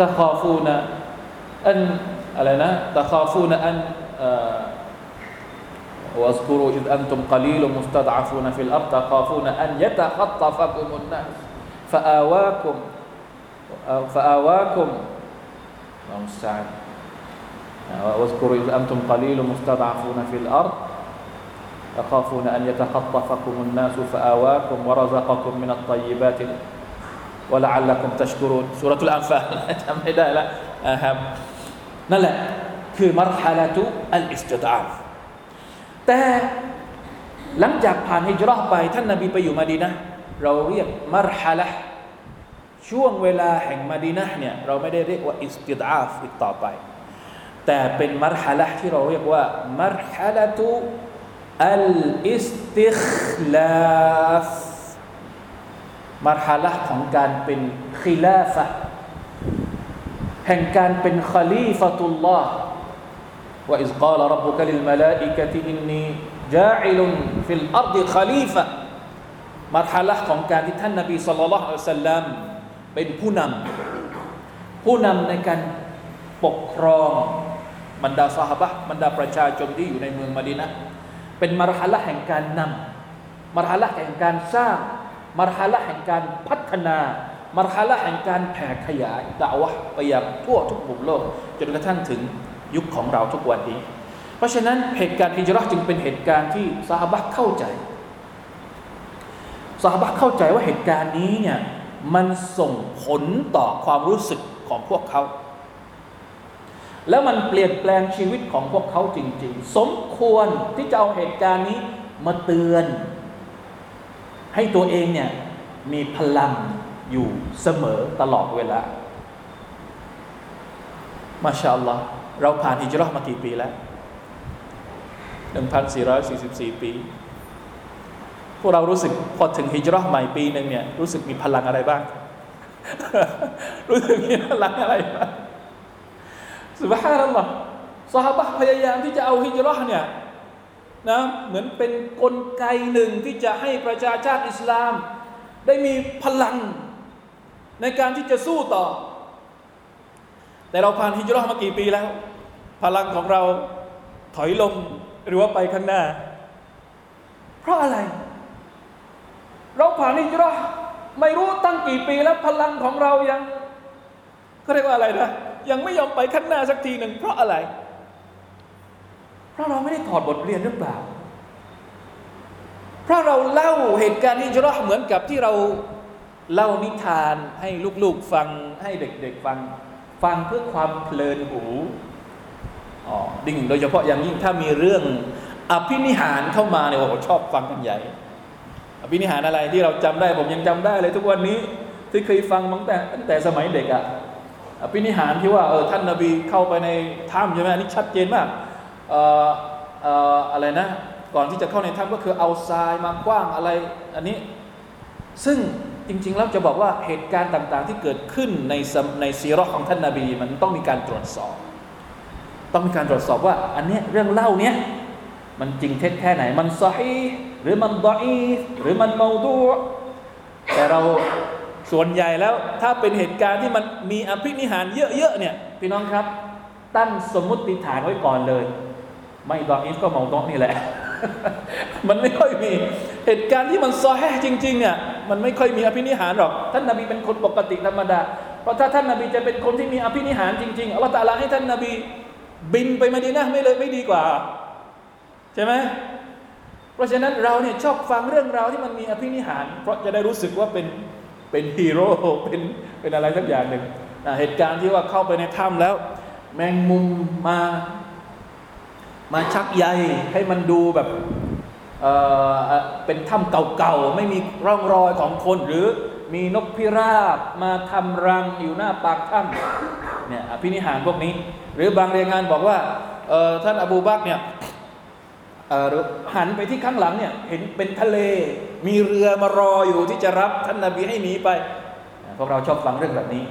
ตะคาฟูน อันอะไรนะตะคาฟูนอัน واذكروا إذ أنتم قليل مستضعفون في الأرض تخافون أن يتخطفكم الناس فآواكم فآواكم المستعان واذكروا إذ أنتم قليل مستضعفون في الأرض تخافون أن يتخطفكم الناس فآواكم ورزقكم من الطيبات ولعلكم تشكرون سورة الأنفال จำไม่ได้ละครับ นั่นแหละคือมรฮาลาตุอัลอิสติดาฟแต่หลังจากผ่านฮิจรัชไป ท่านนบีไปอยู่มาดีนะเราเรียกมรฮาละช่วงเวลาแห่งมาดีนะเนี่ยเราไม่ได้เรียกว่าอิสติดาฟอีกต่อไป แต่เป็นمرحلة ที่เราเรียกว่าمرحلة الاستخلاف مرحلة ของการเป็นคิลาฟะ ห่งการเป็นคาลีฟะตุลลอฮ์ว่าอิสกาลรับบุกลิลมาลาอิกะติอินนีจาอิลุนฟิลอัรดิคาลีฟะมาทาละของการที่ท่านนบี صلى الله عليه وسلمเป็นผู้นำผู้นำในการปกครองบรรดาสหบะบรรดาประชาชนที่อยู่ในเมืองมาดินะเป็นมารฮาละแห่งการนำมารฮาละแห่งการสร้างมารฮาละแห่งการพัฒนา มารฮาละแห่งการแผ่ขยายดาวะไปยังทั่วทุกมุมโลกจนกระทั่งถึงยุคของเราทุกวันนี้ เพราะฉะนั้นเหตุการณ์ฮิจรัชจึงเป็นเหตุการณ์ที่ซาฮาบะเข้าใจซาฮาบะเข้าใจว่าเหตุการณ์นี้เนี่ยมันส่งผลต่อความรู้สึกของพวกเขา แล้วมันเปลี่ยนแปลงชีวิตของพวกเขาจริง ๆ สมควรที่จะเอาเหตุการณ์นี้มาเตือน ให้ตัวเองเนี่ยมีพลัง อยู่เสมอตลอดเวลา มาชาอัลลอฮ์เราผ่านฮิจรัชมากี่ปีแล้ว 1,444 ปี พวกเรารู้สึกพอถึงฮิจรัชใหม่ปีหนึ่งเนี่ยรู้สึกมีพลังอะไรบ้าง รู้สึกมีพลังอะไรบ้างสุบฮานัลลอฮ์สหบะพยายามที่จะเอาฮิจรัชเนี่ยนะเหมือนเป็นนกลไกหนึ่งที่จะให้ประชาชาติอิสลาม ได้มีพลัง ในการที่จะสู้ต่อ แต่เราผ่านฮิจรัชมากี่ปีแล้ว พลังของเราถอยลงหรือว่าไปข้างหน้า เพราะอะไร เราผ่านฮิจรัชไม่รู้ตั้งกี่ปีแล้วพลังของเรายังเขาเรียกว่าอะไรนะยังไม่ยอมไปข้างหน้าสักทีหนึ่งเพราะอะไร เพราะเราไม่ได้ถอดบทเรียนหรือเปล่า เพราะเราเล่าเหตุการณ์ฮิจรัชเหมือนกับที่เรา เล่านิทานให้ลูกๆฟังให้เด็กๆฟัง ฟังเพื่อความเพลินหูอ๋อดิ่งโดยเฉพาะอย่างยิ่งถ้ามีเรื่องอภินิหารเข้ามาเนี่ยโอ้โหชอบฟังกันใหญ่ อภินิหารอะไรที่เราจำได้ผมยังจำได้เลยทุกวันนี้ที่เคยฟังตั้งแต่ตั้งแต่สมัยเด็กอะอภินิหารที่ว่าเออท่านนาบีเข้าไปในถ้ำใช่ไหมอันนี้ชัดเจนมากเอ่อเอ่ออะไรนะ ก่อนที่จะเข้าในถ้ำก็คือเอาทรายมากว้างอะไร อันนี้ ซึ่ง จริง ๆ แล้วจะบอกว่าเหตุการณ์ต่าง ๆ ที่เกิดขึ้นในในซีรอของท่านนาบีมันต้องมีการตรวจสอบ ต้องมีการตรวจสอบว่า อันเนี้ยเรื่องเล่าเนี้ยมันจริงเท็จแค่ไหน มันซอฮีหรือมันดออีหรือมันเมาดูแต่เราส่วนใหญ่แล้วถ้าเป็นเหตุการณ์ที่มันมีอภินิหารเยอะๆเนี่ยพี่น้องครับ ตั้งสมมติฐานไว้ก่อนเลย ไม่ดออีก็เมาดอนี่แหละ มันไม่ค่อยมี เหตุการณ์ที่มันซอแฮจริงๆเนี่ยมันไม่ค่อยมีอภินิหารหรอก ท่านนบีเป็นคนปกติธรรมดา เพราะถ้าท่านนบีจะเป็นคนที่มีอภินิหารจริงๆอัลลอฮฺตะลาให้ท่านนบีบินไปมาดีนะไม่เลยไม่ดีกว่า ใช่ไหมเพราะฉะนั้นเราเนี่ยชอบฟังเรื่องราวที่มันมีอภินิหาร เพราะจะได้รู้สึกว่าเป็นเป็นฮีโร่เป็นเป็นอะไรสักอย่างหนึ่งเหตุการณ์ที่ว่าเข้าไปในถ้ำแล้ว แมงมุมมา มาชักใยให้มันดูแบบเเป็นถ้ำเก่าๆ ไม่มีร่องรอยของคนหรือมีนกพิราบมาทำรังอยู่หน้าปากถ้ำเนี่ยอภินิหารพวกนี้ หรือบางรายงานบอกว่าท่านอบูบักเนี่ยหันไปที่ข้างหลังเนี่ยเห็นเป็นทะเล มีเรือมารออยู่ที่จะรับท่านนาบีให้หนีไป พวกเราชอบฟังเรื่องแบบนี้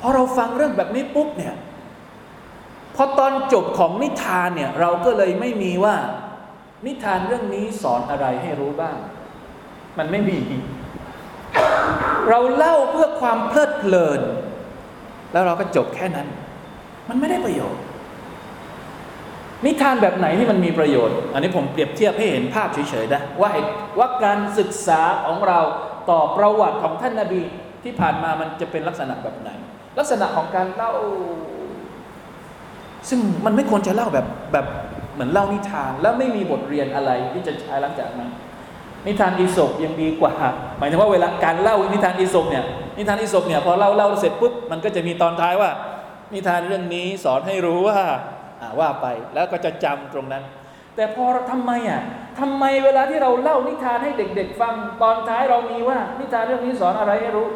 พอเราฟังเรื่องแบบนี้ปุ๊บเนี่ย พอตอนจบของนิทานเนี่ยเราก็เลยไม่มีว่า นิทานเรื่องนี้สอนอะไรให้รู้บ้าง มันไม่มี เราเล่าเพื่อความเพลิดเพลิน แล้วเราก็จบแค่นั้น มันไม่ได้ประโยชน์ นิทานแบบไหนที่มันมีประโยชน์ อันนี้ผมเปรียบเทียบให้เห็นภาพเฉยๆนะว่าว่าการศึกษาของเราต่อประวัติของท่านนาบีที่ผ่านมามันจะเป็นลักษณะแบบไหน ลักษณะของการเล่า ซึ่งมันไม่ควรจะเล่าแบบแบบเหมือนเล่านิทาน แล้วไม่มีบทเรียนอะไรที่จะใช้หลังจากนั้นนิทานอีศบยังดีกว่า หมายถึงว่าเวลาการเล่านิทานอีศบเนี่ยนิทานอีศบเนี่ยพอเล่าเล่าเสร็จปุ๊บมันก็จะมีตอนท้ายว่า นิทานเรื่องนี้สอนให้รู้ว่าว่าไปแล้วก็จะจำตรงนั้น แต่พอทำไมอะทำไมเวลาที่เราเล่านิทานให้เด็ก ๆ ฟังตอนท้ายเรามีว่า นิทานเรื่องนี้สอนอะไรให้รู้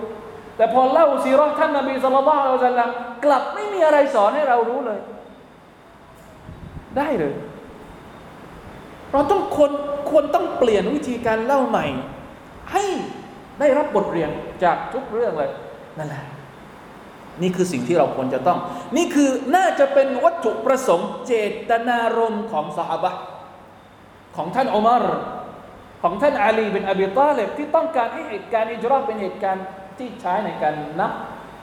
แต่พอเล่าซีรอท่านนบีสุลต่านละสัลลัมกลับไม่มีอะไรสอนให้เรารู้เลย ได้เลย เราต้องควรควรต้องเปลี่ยนวิธีการเล่าใหม่ ให้ได้รับบทเรียนจากทุกเรื่องเลยนั่นแหละนี่คือสิ่งที่เราควรจะต้อง นี่คือน่าจะเป็นวัตถุประสงค์เจตนารมณ์ของสหบะของท่านอุมารของท่านอาลีเป็นอบีตาเลบที่ต้องการให้เหตุการณ์อิจราเป็นเหตุการณ์ที่ใช้ในการนับ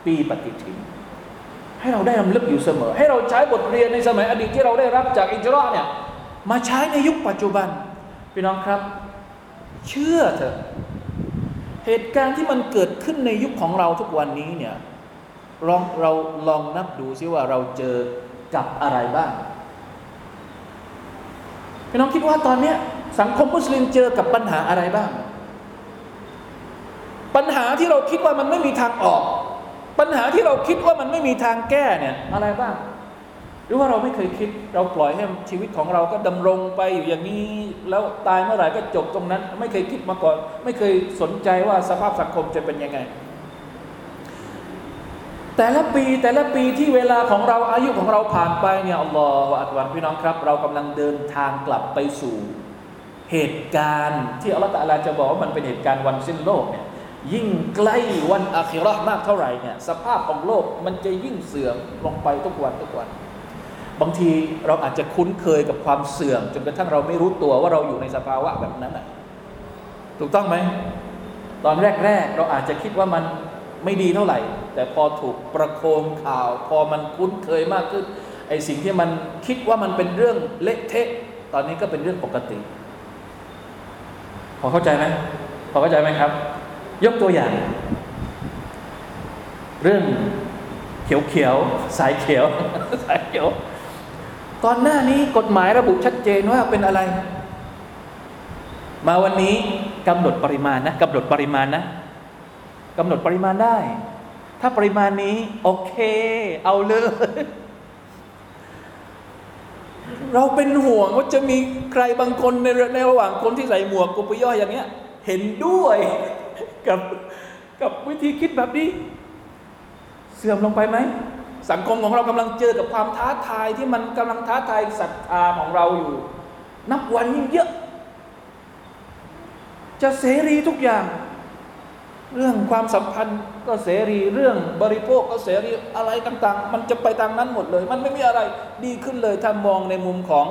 ปีปฏิทิน ให้เราได้รำลึกอยู่เสมอ ให้เราใช้บทเรียนในสมัยอดีตที่เราได้รับจากอิจราเนี่ยมาใช้ในยุคปัจจุบันพี่น้องครับ เชื่อเถอะเหตุการณ์ที่มันเกิดขึ้นในยุคของเราทุกวันนี้เนี่ยลองเราลองนับดูซิว่าเราเจอกับอะไรบ้างพี่น้องคิดว่าตอนนี้สังคมมุสลิมเจอกับปัญหาอะไรบ้าง ปัญหาที่เราคิดว่ามันไม่มีทางออก ปัญหาที่เราคิดว่ามันไม่มีทางแก้เนี่ยอะไรบ้าง หรือว่าเราไม่เคยคิด เราปล่อยให้ชีวิตของเราก็ดำรงไปอยู่อย่างนี้ แล้วตายเมื่อไหร่ก็จบตรงนั้น ไม่เคยคิดมาก่อน ไม่เคยสนใจว่าสภาพสังคมจะเป็นยังไง แต่ละปีแต่ละปีที่เวลาของเราอายุของเราผ่านไปเนี่ยอัลลอฮฺอัลวันพี่น้องครับ เรากำลังเดินทางกลับไปสู่เหตุการณ์ ที่อัลลอฮฺตะลาจะบอกว่ามันเป็นเหตุการณ์วันสิ้นโลกเนี่ย ยิ่งใกล้วันอาคิรอมากเท่าไหร่เนี่ยสภาพของโลกมันจะยิ่งเสื่อมลงไปทุกวันทุกวัน บางทีเราอาจจะคุ้นเคยกับความเสื่อม จนกระทั่งเราไม่รู้ตัวว่าเราอยู่ในสภาวะแบบนั้นอะถูกต้องไหม ตอนแรก ๆ เราอาจจะคิดว่ามันไม่ดีเท่าไหร่ แต่พอถูกประโคมข่าว พอมันคุ้นเคยมากขึ้นไอสิ่งที่มันคิดว่ามันเป็นเรื่องเละเทะ ตอนนี้ก็เป็นเรื่องปกติ พอเข้าใจไหมพอเข้าใจไหมครับ ยกตัวอย่าง เรื่องเขียวเขียวสายเขียว สายเขียว ก่อนหน้านี้กฎหมายระบุชัดเจนว่าเป็นอะไร มาวันนี้กำหนดปริมาณนะกำหนดปริมาณนะกำหนดปริมาณได้ ถ้าปริมาณนี้ โอเค เอาเลยเราเป็นห่วงว่าจะมีใครบางคนในในระหว่างคนที่ใส่หมวกกุปย่อยอย่างเนี้ย เห็นด้วย กับกับวิธีคิดแบบนี้ เสื่อมลงไปไหม สังคมของเรากำลังเจอกับความท้าทายที่มันกำลังท้าทายศรัทธาของเราอยู่ นับวันยิ่งเยอะ จะเสรีทุกอย่าง เรื่องความสัมพันธ์ก็เสรีเรื่องบริโภคก็เสรีอะไรต่าง ๆ มันจะไปตามนั้นหมดเลย มันไม่มีอะไรดีขึ้นเลยถ้ามองในมุมของ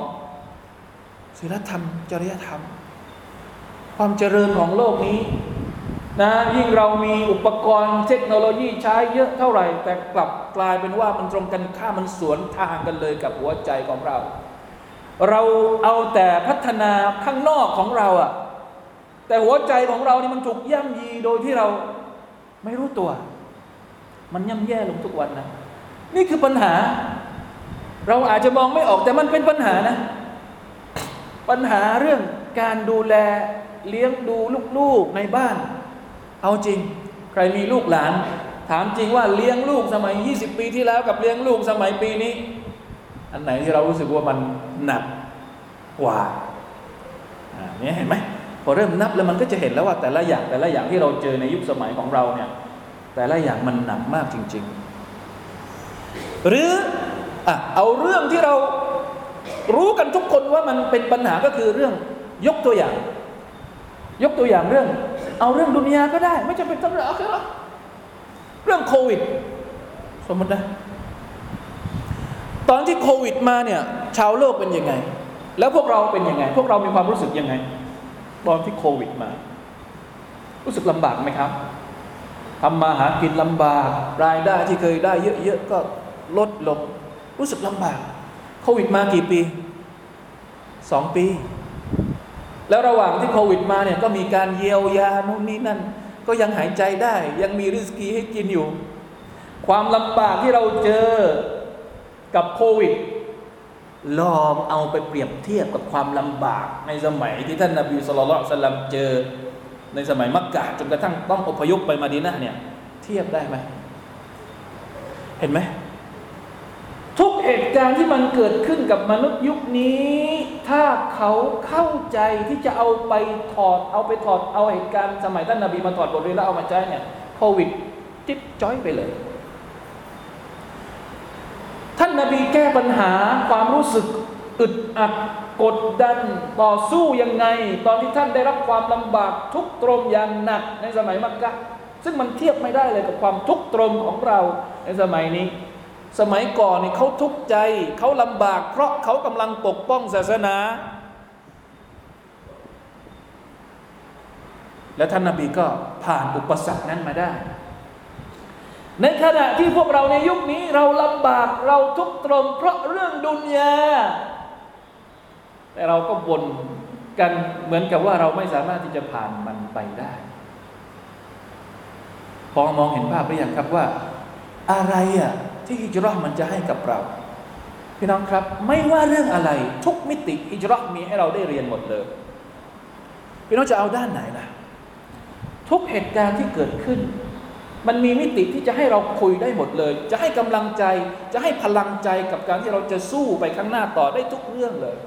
ศีลธรรมจริยธรรม ความเจริญของโลกนี้ นะยิ่งเรามีอุปกรณ์เทคโนโลยีใช้เยอะเท่าไหร่ แต่กลับกลายเป็นว่ามันตรงกันข้ามมันสวนทางกันเลยกับหัวใจของเรา เราเอาแต่พัฒนาข้างนอกของเราอะแต่หัวใจของเรานี่มันถูกย่ำยีโดยที่เราไม่รู้ตัว มันย่ำแย่ลงทุกวันนะ นี่คือปัญหา เราอาจจะมองไม่ออกแต่มันเป็นปัญหานะ ปัญหาเรื่องการดูแลเลี้ยงดูลูกๆในบ้าน เอาจริง ใครมีลูกหลาน ถามจริงว่าเลี้ยงลูกสมัย 20 ปีที่แล้วกับเลี้ยงลูกสมัยปีนี้ อันไหนที่เรารู้สึกว่ามันหนักกว่าอ่าเนี่ยเห็นไหมพอเริ่มนับแล้วมันก็จะเห็นแล้วว่าแต่ละอย่างแต่ละอย่างที่เราเจอในยุคสมัยของเราเนี่ยแต่ละอย่างมันหนักมากจริง ๆ หรืออะเอาเรื่องที่เรารู้กันทุกคนว่ามันเป็นปัญหาก็คือเรื่องยกตัวอย่าง ยกตัวอย่างเรื่อง เอาเรื่องดุนยาก็ได้ ไม่จำเป็นต้องเรื่องอะไรหรอเรื่องโควิด สมมตินะตอนที่โควิดมาเนี่ย ชาวโลกเป็นยังไง แล้วพวกเราเป็นยังไง พวกเรามีความรู้สึกยังไง ตอนที่โควิดมา รู้สึกลำบากไหมครับทำมาหากินลำบาก รายได้ที่เคยได้เยอะๆก็ลดลงรู้สึกลำบาก โควิดมากี่ปีสองปี แล้วระหว่างที่โควิดมาเนี่ยก็มีการเยียวยานู่นนี่นั่น ก็ยังหายใจได้ ยังมีริสกีให้กินอยู่ ความลำบากที่เราเจอกับโควิด ลองเอาไปเปรียบเทียบกับความลำบากในสมัยที่ท่านนบีสุลต่านสลัมเจอ ในสมัยมักกะจนกระทั่งต้องอพยพไปมาดีนะเนี่ยเทียบได้ไหมเห็นไหม เหตุการณ์ที่มันเกิดขึ้นกับมนุษย์ยุคนี้ ถ้าเขาเข้าใจที่จะเอาไปถอด เอาไปถอดเอาเหตุการณ์สมัยท่านนาบีมาถอดบทเรียนแล้วเอามาใช้เนี่ยโควิดจิ๊บจ้อยไปเลย ท่านนาบีแก้ปัญหาความรู้สึกอึดอัดกดดันต่อสู้ยังไง ตอนที่ท่านได้รับความลำบากทุกตรมอย่างหนักในสมัยมักกะซึ่งมันเทียบไม่ได้เลยกับความทุกตรมของเราในสมัยนี้ สมัยก่อนนี่เขาทุกข์ใจ เขาลำบาก เพราะเขากำลังปกป้องศาสนา และท่านนาบีก็ผ่านอุปสรรคนั้นมาได้ ในขณะที่พวกเราในยุคนี้เราลำบากเราทุกข์ตรมเพราะเรื่องดุนยาแต่เราก็บ่นกันเหมือนกับว่าเราไม่สามารถที่จะผ่านมันไปได้ พอมองเห็นภาพหรือยังครับว่า อะไรอะ ที่ฮิจรัชมันจะให้กับเรา พี่น้องครับ ไม่ว่าเรื่องอะไร ทุกมิติฮิจรัชมีให้เราได้เรียนหมดเลย พี่น้องจะเอาด้านไหนนะทุกเหตุการณ์ที่เกิดขึ้น มันมีมิติที่จะให้เราคุยได้หมดเลย จะให้กำลังใจ จะให้พลังใจกับการที่เราจะสู้ไปข้างหน้าต่อได้ทุกเรื่องเลย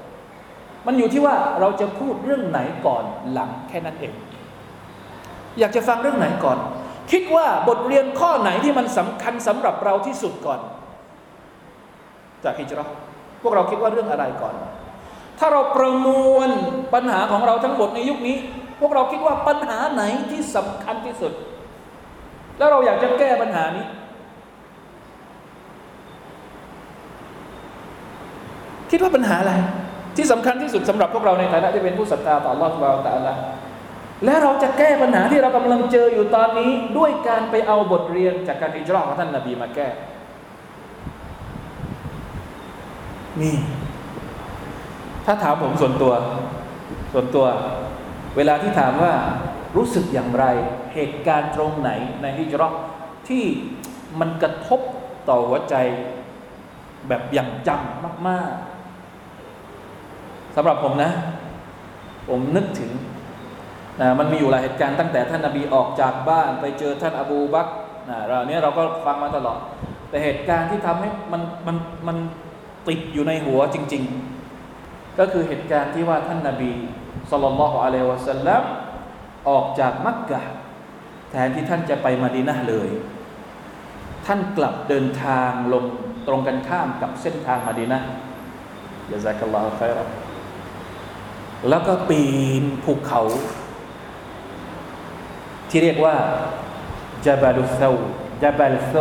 มันอยู่ที่ว่าเราจะพูดเรื่องไหนก่อนหลังแค่นั้นเอง อยากจะฟังเรื่องไหนก่อน คิดว่าบทเรียนข้อไหนที่มันสำคัญสำหรับเราที่สุดก่อน จากฮิจรัชพวกเราคิดว่าเรื่องอะไรก่อน ถ้าเราประมวลปัญหาของเราทั้งหมดในยุคนี้ พวกเราคิดว่าปัญหาไหนที่สำคัญที่สุด แล้วเราอยากจะแก้ปัญหานี้ คิดว่าปัญหาอะไร ที่สำคัญที่สุดสำหรับพวกเราในฐานะที่เป็นผู้ศรัทธาต่อ Allah Subhanahu Wa Taala และ เราจะแก้ปัญหาที่เรากำลังเจออยู่ตอนนี้ด้วยการไปเอาบทเรียนจากการอิจราของท่านนาบีมาแก้ นี่ ถ้าถามผมส่วนตัว ส่วนตัว เวลาที่ถามว่ารู้สึกอย่างไร เหตุการณ์ตรงไหนในฮิจรัชที่มันกระทบต่อหัวใจแบบอย่างจังมาก ๆสำหรับผมนะ ผมนึกถึง นะมันมีอยู่หลายเหตุการณ์ตั้งแต่ท่านนาบีออกจากบ้านไปเจอท่านอบูบักนะเราเนี้ยเราก็ฟังมาตลอด แต่เหตุการณ์ที่ทำให้มันมันมันติดอยู่ในหัวจริง ๆ ก็คือเหตุการณ์ที่ว่าท่านนาบีสุลต่านละฮ์อะลัยวะสัลลัมออกจากมักกะแทนที่ท่านจะไปมาดีนะเลย ท่านกลับเดินทางลงตรงกันข้ามกับเส้นทางมาดีนะยะซักัลลอฮุคัยรแล้วก็ปีนภูเขา ที่เรียกว่าจาบาลุเซลจาบาลโซ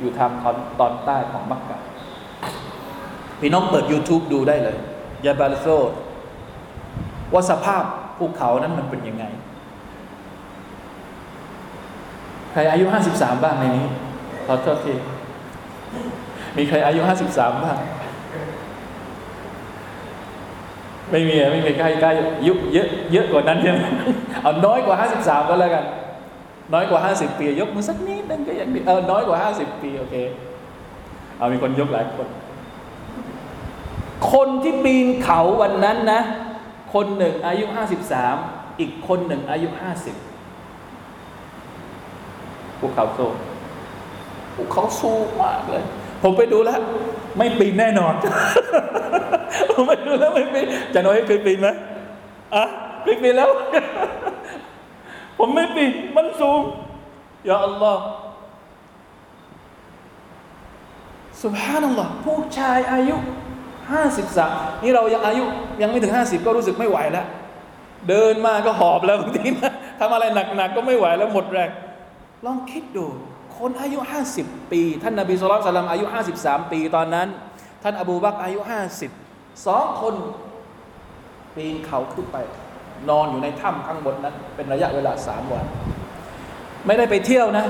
อยู่ทางตอนตอนใต้ของมักกะพี่น้องเปิด YouTube ดูได้เลยยาบาลโซว่าสภาพภูเขานั้นมันเป็นยังไง ใครอายุห้าสิบสามบ้างในนี้ขอโทษที มีใครอายุห้าสิบสามบ้าง ไม่มีไม่มีใกล้ใกล้ยุเยอะเยอะกว่านั้นใช่ไหมเอาน้อยกว่าห้าสิบสามก็แล้วกัน น้อยกว่าห้าสิบปี ยกมือสักนิดนึงก็ยังดีเออน้อยกว่าห้าสิบปีโอเค เอามีคนยกหลายคน คนที่ปีนเขาวันนั้นนะ คนหนึ่งอายุห้าสิบสามอีกคนหนึ่งอายุห้าสิบภูเขาโซภูเขาสูงมากเลย ผมไปดูแล้ว ไม่ปีนแน่นอนผมไปดูแล้วไม่ปีนจะน้อยเคยปีนไหมอะเคยปีนแล้ว ผมไม่ปีนมันสูงอย่าอัลลอฮ์สุบฮานัลลอฮ์ผู้ชายอายุห้าสิบสามนี่เรายังอายุยังไม่ถึงห้าสิบก็รู้สึกไม่ไหวแล้ว เดินมาก็หอบแล้วบางทีนะทำอะไรหนักๆก็ไม่ไหวแล้วหมดแรงลองคิดดู คนอายุห้าสิบปี ท่านนบีสุลต่านอายุห้าสิบสามปี ตอนนั้น ท่านอบูบักอายุห้าสิบสองคนปีนเขาขึ้นไป นอนอยู่ในถ้ำข้างบนนั้น เป็นระยะเวลาสามวัน ไม่ได้ไปเที่ยวนะ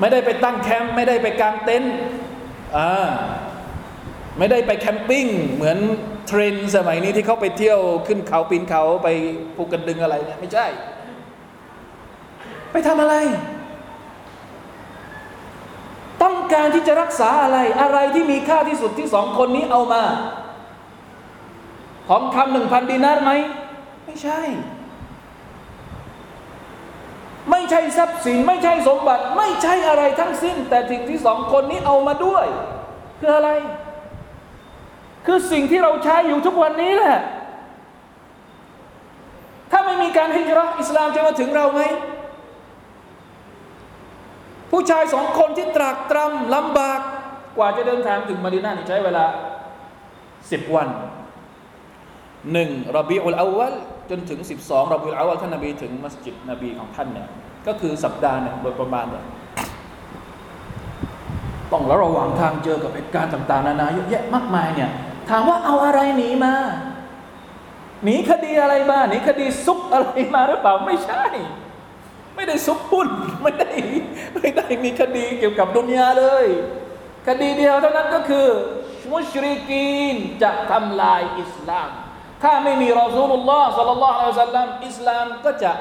ไม่ได้ไปตั้งแคมป์ไม่ได้ไปกางเต็นท์อ่าไม่ได้ไปแคมปิ้งเหมือนเทรนสมัยนี้ที่เขาไปเที่ยวขึ้นเขาปีนเขาไปภูกระดึงอะไรเนี่ยไม่ใช่ ไปทำอะไร ต้องการที่จะรักษาอะไร อะไรที่มีค่าที่สุดที่สองคนนี้เอามา ของคำหนึ่งพันดีนาร์ไหม ไม่ใช่ ไม่ใช่ทรัพย์สิน ไม่ใช่สมบัติ ไม่ใช่อะไรทั้งสิ้น แต่สิ่งที่สองคนนี้เอามาด้วย คืออะไร คือสิ่งที่เราใช้อยู่ทุกวันนี้แหละ ถ้าไม่มีการฮิจรัอิสลามจะมาถึงเราไหม ผู้ชายสองคนที่ตรากตรำลำบาก กว่าจะเดินทางถึงมาดีนานี่ใช้เวลาสิบวันหนึ่งรบีอุลอาวลจนถึงสิบสองรบีอุลอาวลท่านนบีถึงมัสยิดนบีของท่านเนี่ยก็คือสัปดาห์หนึ่งโดยประมาณเนี่ยต้องแล้วระหว่างทางเจอกับเหตุการณ์ต่าง ๆ นานาเยอะแยะมากมายเนี่ยถามว่าเอาอะไรหนีมาหนีคดีอะไรมาหนีคดีซุกอะไรมาหรือเปล่าไม่ใช่ ไม่ได้ซุกหุ้นไม่ได้ ไม่ได้มีคดีเกี่ยวกับดุนยาเลย คดีเดียวเท่านั้นก็คือ มุชริกีนจะทำลายอิสลาม ถ้าไม่มีรอซูลุลลอฮ์สัลลัลลอฮุอะลัยฮิวะสัลลัมอิสลามก็จะ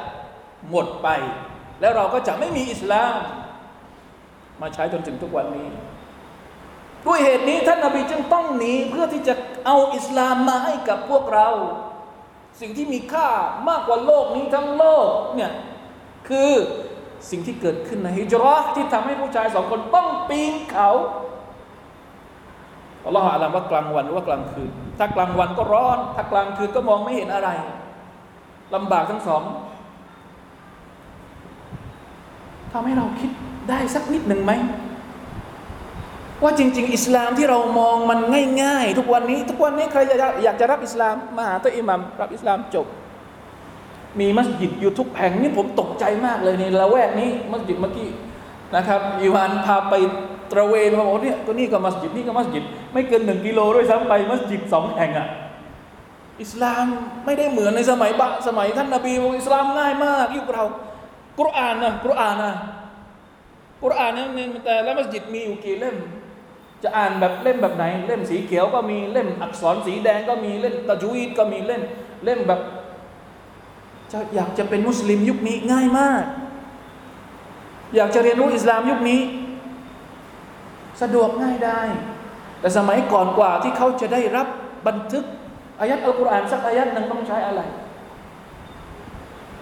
หมดไป แล้วเราก็จะไม่มีอิสลาม มาใช้จนถึงทุกวันนี้ ด้วยเหตุนี้ท่านนาบีจึงต้องหนีเพื่อที่จะเอาอิสลามมาให้กับพวกเรา สิ่งที่มีค่ามากกว่าโลกนี้ทั้งโลกเนี่ยคือ สิ่งที่เกิดขึ้นในฮิจรัที่ทำให้ผู้ชายสองคนต้องปีนเขาอัลลอฮฺอาลัมว่ากลางวันหรือว่ากลางคืน ถ้ากลางวันก็ร้อน ถ้ากลางคืนก็มองไม่เห็นอะไรลำบากทั้งสองทำให้เราคิดได้สักนิดหนึ่งไหม ว่าจริง ๆ อิสลามที่เรามองมันง่าย ๆ ทุกวันนี้ ทุกวันนี้ใครอยากจะรับอิสลามมาหาตัวอิหมัมรับอิสลามจบ มีมัสยิดอยู่ทุกแห่งนี่ผมตกใจมากเลยในละแวกนี้ มัสยิดเมื่อกี้นะครับอีวานพาไปตระเวนมาบอกเนี่ยก็นี่ก็มัสยิดนี่ก็มัสยิด ไม่เกินหนึ่งกิโลด้วยซ้ำไปมัสยิดสองแห่งอะอิสลามไม่ได้เหมือนในสมัยบะสมัยท่านนบีบอกอิสลามง่ายมากยุคเรากุรอานนะกุรอานนะกุรอานเนี่ยแต่ละมัสยิดมีอยู่กี่เล่ม จะอ่านแบบเล่มแบบไหน เล่มสีเขียวก็มีเล่มอักษรสีแดงก็มีเล่มตะจุยดก็มีเล่ม เล่มแบบ จะอยากจะเป็นมุสลิมยุคนี้ง่ายมาก อยากจะเรียนรู้อิสลามยุคนี้ สะดวกง่ายได้ แต่สมัยก่อนกว่าที่เขาจะได้รับบันทึกอายัดอัลกุรอานสักอายัดหนึ่งต้องใช้อะไร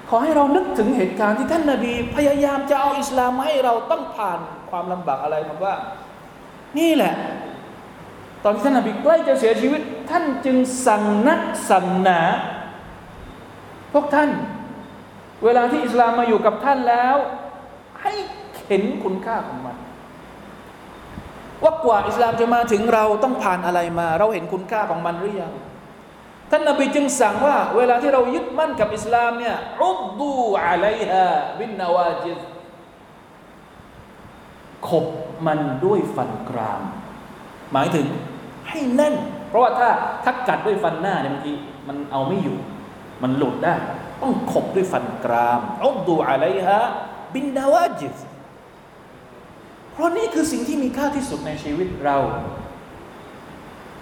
ขอให้เรานึกถึงเหตุการณ์ที่ท่านนาบี พยายามจะเอาอิสลามมาให้เราต้องผ่านความลำบากอะไรมาว่า นี่แหละ ตอนที่ท่านนาบีใกล้จะเสียชีวิต ท่านจึงสั่งนักสั่งหนา พวกท่าน เวลาที่อิสลามมาอยู่กับท่านแล้ว ให้เห็นคุณค่าของมัน ว่ากว่าอิสลามจะมาถึงเราต้องผ่านอะไรมา เราเห็นคุณค่าของมันหรือยังท่านนบีจึงสั่งว่า เวลาที่เรายึดมั่นกับอิสลามเนี่ยอุดดูอะลัยฮะบินนาวาจิซขบมันด้วยฟันกราม หมายถึงให้แน่น เพราะว่าถ้าถ้ากัดด้วยฟันหน้าเนี่ยบางทีมันเอาไม่อยู่ มันหลุดได้ ต้องขบด้วยฟันกรามอุดดูอะไรฮะบินดาวาจิสเพราะนี่คือสิ่งที่มีค่าที่สุดในชีวิตเรา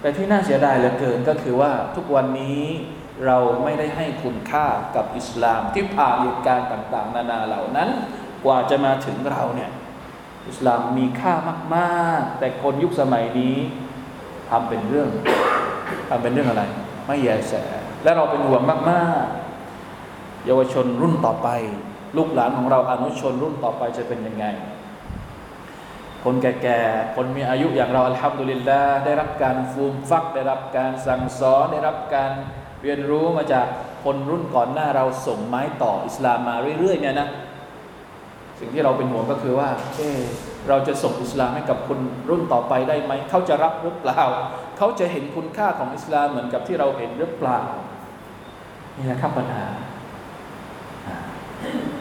แต่ที่น่าเสียดายเหลือเกินก็คือว่าทุกวันนี้เราไม่ได้ให้คุณค่ากับอิสลามที่ผ่านเหตุการณ์ต่าง ๆ นานาเหล่านั้น กว่าจะมาถึงเราเนี่ยอิสลามมีค่ามากๆ แต่คนยุคสมัยนี้ทำเป็นเรื่องทำเป็นเรื่องอะไร ไม่แยแส และเราเป็นห่วงมากๆ เยาวชนรุ่นต่อไป ลูกหลานของเราอนุชนรุ่นต่อไปจะเป็นยังไง คนแก่ๆ คนมีอายุอย่างเราอัลฮัมดุลิลลาห์ได้รับการฟูมฟัก ได้รับการสั่งสอนได้รับการเรียนรู้มาจากคนรุ่นก่อนหน้าเราส่งไม้ต่ออิสลามมาเรื่อยๆเนี่ยนะสิ่งที่เราเป็นห่วงก็คือว่าเออเราจะส่งอิสลามให้กับคนรุ่นต่อไปได้ไหม เขาจะรับหรือเปล่า เขาจะเห็นคุณค่าของอิสลามเหมือนกับที่เราเห็นหรือเปล่า นี่แหละครับปัญหา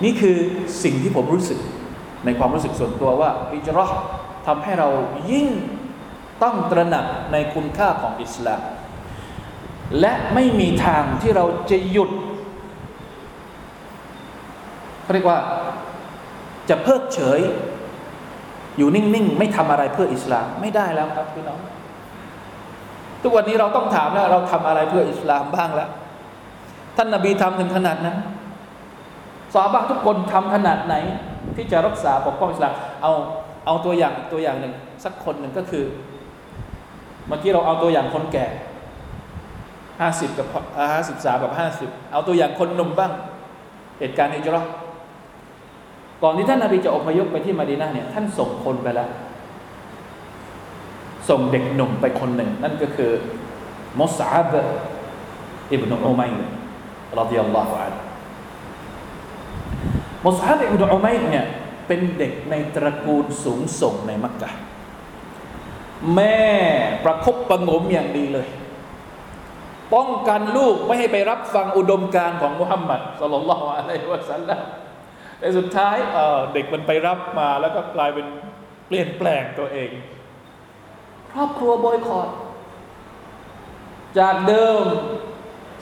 นี่คือสิ่งที่ผมรู้สึกในความรู้สึกส่วนตัวว่าอิจรอทำให้เรายิ่งต้องตระหนักในคุณค่าของอิสลาม และไม่มีทางที่เราจะหยุดเขาเรียกว่าจะเพิกเฉย อยู่นิ่ง ๆ ไม่ทำอะไรเพื่ออิสลามไม่ได้แล้วครับพี่น้อง ทุกวันนี้เราต้องถามแล้ว เราทำอะไรเพื่ออิสลามบ้างแล้ว ท่านนาบีทำถึงขนาดนั้นสาบะทุกคนทำขนาดไหน ที่จะรักษาปกป้องอิสลามเอาเอาตัวอย่างตัวอย่างหนึ่งสักคนหนึ่งก็คือ เมื่อกี้เราเอาตัวอย่างคนแก่ห้าสิบกับห้าสิบสามกับห้าสิบเอาตัวอย่างคนหนุ่มบ้าง เหตุการณ์อิจรอก่อนที่ท่านนาบีจะอพยพไปที่มาดีนาเนี่ยท่านส่งคนไปแล้ว ส่งเด็กหนุ่มไปคนหนึ่ง นั่นก็คือมุสอาบอิบนุอุมัย รดิยัลลอฮุอันมุสอาบอิบนุอุมัยเนี่ยเป็นเด็กในตระกูลสูงส่งในมักกะแม่ประคบประงมอย่างดีเลย ป้องกันลูกไม่ให้ไปรับฟังอุดมการของมุฮัมมัดสุลลัลลอฮุอะลัยฮิวะสัลลัมแต่สุดท้ายเเด็กมันไปรับมาแล้วก็กลายเป็นเปลี่ยนแปลงตัวเอง ครอบครัวบอยคอรจากเดิม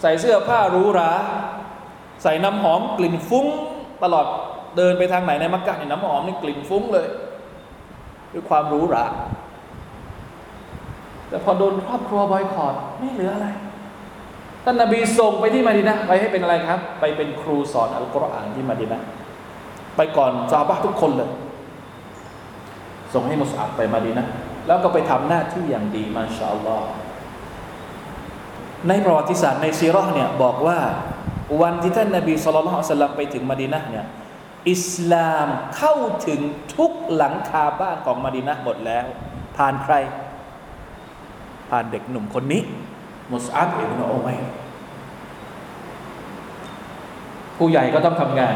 ใส่เสื้อผ้าหรูหราใส่น้ำหอมกลิ่นฟุ้งตลอดเดินไปทางไหนในมักกะเนี่ยน้ำหอมนี่กลิ่นฟุ้งเลย ด้วยความหรูหราแต่พอโดนครอบครัวบอยคอรไม่เหลืออะไรท่านนบีส่งไปที่มาดินะไปให้เป็นอะไรครับ ไปเป็นครูสอนอัลกุรอานที่มาดินะไปก่อนซาบะทุกคนเลย ส่งให้มุสอับไปมาดีนะแล้วก็ไปทำหน้าที่อย่างดีมาชาอัลลอฮ์ ในประวัติศาสตร์ในซีรอเนี่ยบอกว่าวันที่ท่านนาบีสุลต่านสลัมไปถึงมาดีนะเนี่ยอิสลามเข้าถึงทุกหลังคาบ้านของมาดีนะหมดแล้ว ผ่านใคร ผ่านเด็กหนุ่มคนนี้มุสอับอิบนุอุมัยผู้ใหญ่ก็ต้องทำงาน